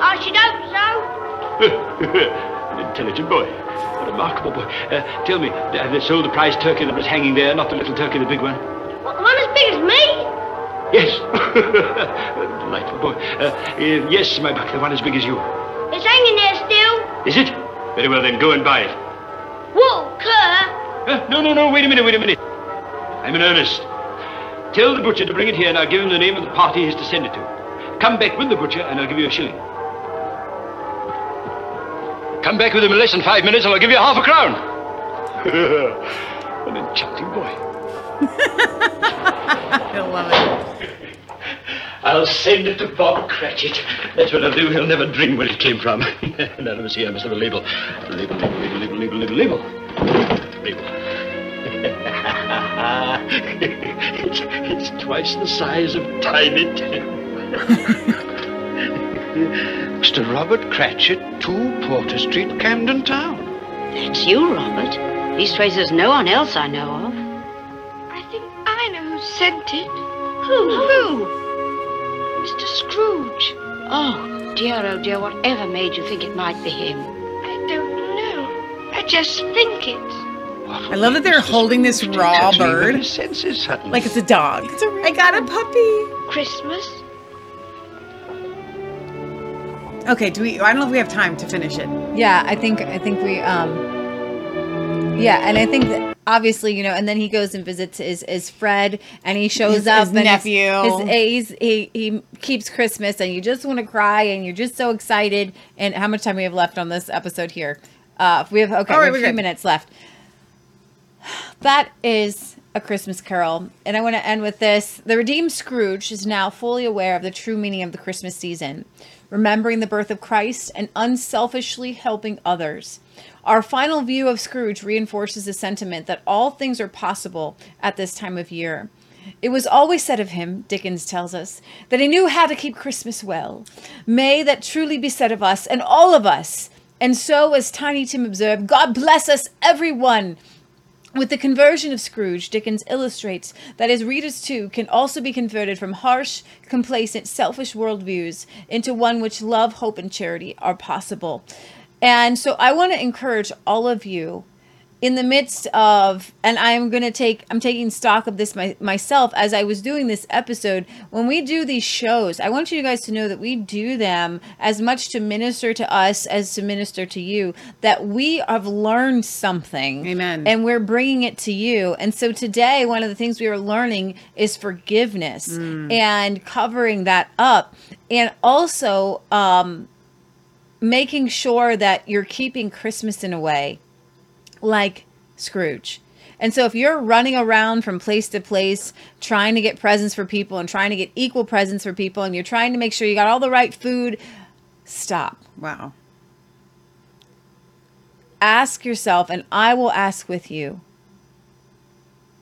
I should hope so. Intelligent boy. A remarkable boy. Uh, tell me, have they sold the prize turkey that was hanging there, not the little turkey, the big one? What, the one as big as me? Yes. Delightful boy. Uh, uh, yes, my buck, the one as big as you. It's hanging there still. Is it? Very well, then, go and buy it. Whoa, Cur. Uh, no, no, no, wait a minute, wait a minute. I'm in earnest. Tell the butcher to bring it here, and I'll give him the name of the party he's to send it to. Come back with the butcher, and I'll give you a shilling. Come back with him in less than five minutes, and I'll give you half a crown. An enchanting boy. I love it. I'll send it to Bob Cratchit. That's what I'll do. He'll never dream where it came from. now, let me see. I must have a label. Label, label, label, label, label, label. Label. it's, it's twice the size of Tiny Tim. Mr. Robert Cratchit, 2 Porter Street, Camden Town. That's you, Robert. Leastways, there's no one else I know of. I think I know who sent it. Who? Who? Mr. Scrooge. Oh, dear, oh dear, whatever made you think it might be him? I don't know. I just think it. I love that they're holding this raw bird like it's a dog. I got a puppy. Christmas. Okay, do we? I don't know if we have time to finish it. Yeah, I think I think we um yeah, and I think that obviously, you know, and then he goes and visits his, his Fred and he shows His- up his and his- nephew. His, he's, he he keeps Christmas and you just want to cry and you're just so excited. And how much time we have left on this episode here? Uh we have okay, All we have few good. minutes left. That is a Christmas carol. And I want to end with this. The redeemed Scrooge is now fully aware of the true meaning of the Christmas season, remembering the birth of Christ and unselfishly helping others. Our final view of Scrooge reinforces the sentiment that all things are possible at this time of year. It was always said of him, Dickens tells us, that he knew how to keep Christmas well. May that truly be said of us and all of us. And so, as Tiny Tim observed, God bless us, everyone. With the conversion of Scrooge, Dickens illustrates that his readers too can also be converted from harsh, complacent, selfish worldviews into one which love, hope, and charity are possible. And so I want to encourage all of you in the midst of and i'm going to take i'm taking stock of this my, myself as i was doing this episode. When we do these shows i want you guys to know that we do them as much to minister to us as to minister to you that we have learned something. Amen. And we're bringing it to you. And so today one of the things we are learning is forgiveness Mm. and covering that up. And also um making sure that you're keeping christmas in a way like Scrooge. And so if you're running around from place to place trying to get presents for people and trying to get equal presents for people and you're trying to make sure you got all the right food, stop. Wow. Ask yourself, and I will ask with you.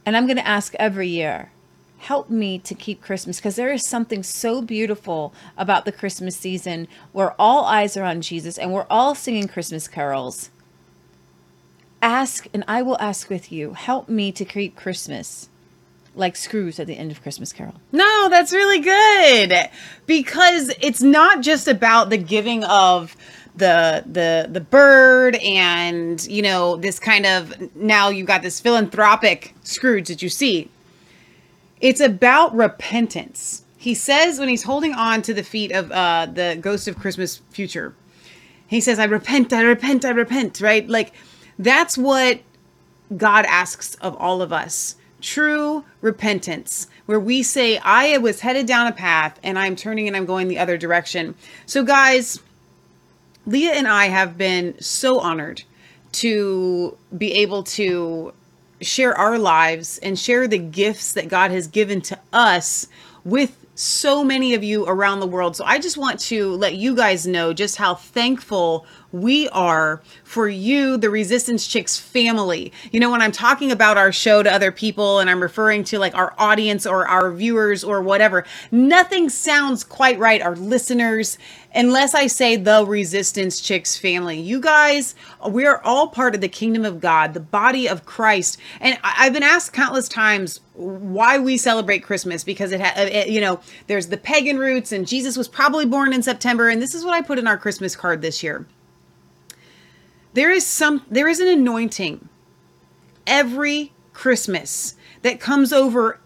And I'm going to ask every year help me to keep Christmas because there is something so beautiful about the Christmas season where all eyes are on Jesus and we're all singing Christmas carols ask and I will ask with you. Help me to keep Christmas like Scrooge at the end of Christmas Carol. No, that's really good because it's not just about the giving of the the the bird and you know this kind of now you got this philanthropic Scrooge that you see. It's about repentance. He says when he's holding on to the feet of uh, the ghost of Christmas future, he says, "I repent, I repent, I repent." Right, like that's what God asks of all of us true repentance, where we say, I was headed down a path and I'm turning and I'm going the other direction. So, guys, Leah and I have been so honored to be able to share our lives and share the gifts that God has given to us with so many of you around the world. So I just want to let you guys know just how thankful we are for you, the Resistance Chicks family. You know, when I'm talking about our show to other people and I'm referring to like our audience or our viewers or whatever, nothing sounds quite right. Our listeners, unless I say the Resistance Chicks family. You guys, we are all part of the kingdom of God, the body of Christ. And I've been asked countless times why we celebrate Christmas because it, ha- uh, it, you know, there's the pagan roots and Jesus was probably born in September. And this is what I put in our Christmas card this year. There is some, there is an anointing every Christmas that comes over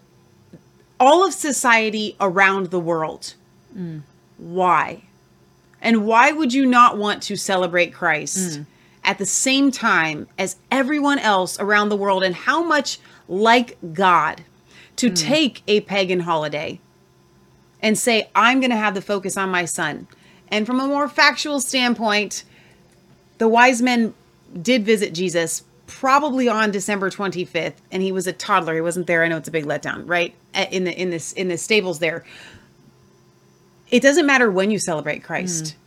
all of society around the world. Mm. Why? And why would you not want to celebrate Christ mm. at the same time as everyone else around the world? And how much like God to hmm. take a pagan holiday and say, I'm going to have the focus on my son? And from a more factual standpoint, the wise men did visit Jesus probably on December 25th and he was a toddler. He wasn't there. I know it's a big letdown right? In the in this in the stables there. It doesn't matter when you celebrate Christ. Hmm.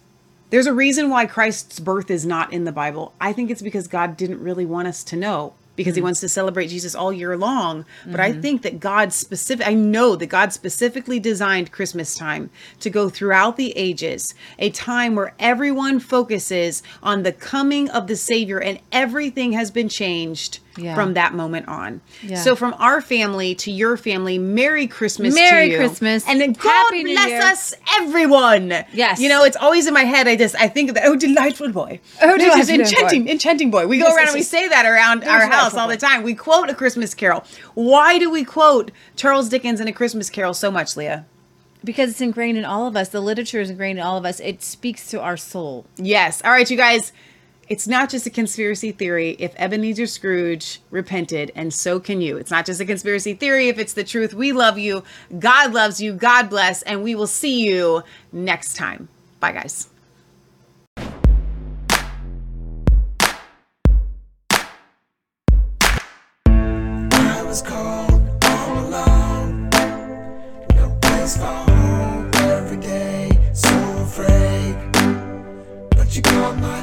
There's a reason why Christ's birth is not in the Bible. I think it's because God didn't really want us to know because he Mm. wants to celebrate Jesus all year long but I Mhm. think that God specific I know that God specifically designed Christmas time to go throughout the ages, a time where everyone focuses on the coming of the Savior and everything has been changed Yeah. from that moment on. Yeah. So from our family to your family, Merry Christmas Merry to you. Christmas. And then God Happy bless us everyone. Yes. You know, it's always in my head. I just I think of that. Oh, delightful boy. Oh, delightful boy. enchanting, enchanting boy. We go around yes, and we yes. say that around our house all the time. We quote a Christmas carol. Why do we quote Charles Dickens and a Christmas carol so much, Leah? Because it's ingrained in all of us. The literature is ingrained in all of us. It speaks to our soul. Yes. All right, you guys it's not just a conspiracy theory if Ebenezer Scrooge repented, and so can you. It's not just a conspiracy theory if it's the truth. We love you. God loves you. God bless. And we will see you next time. Bye, guys. you my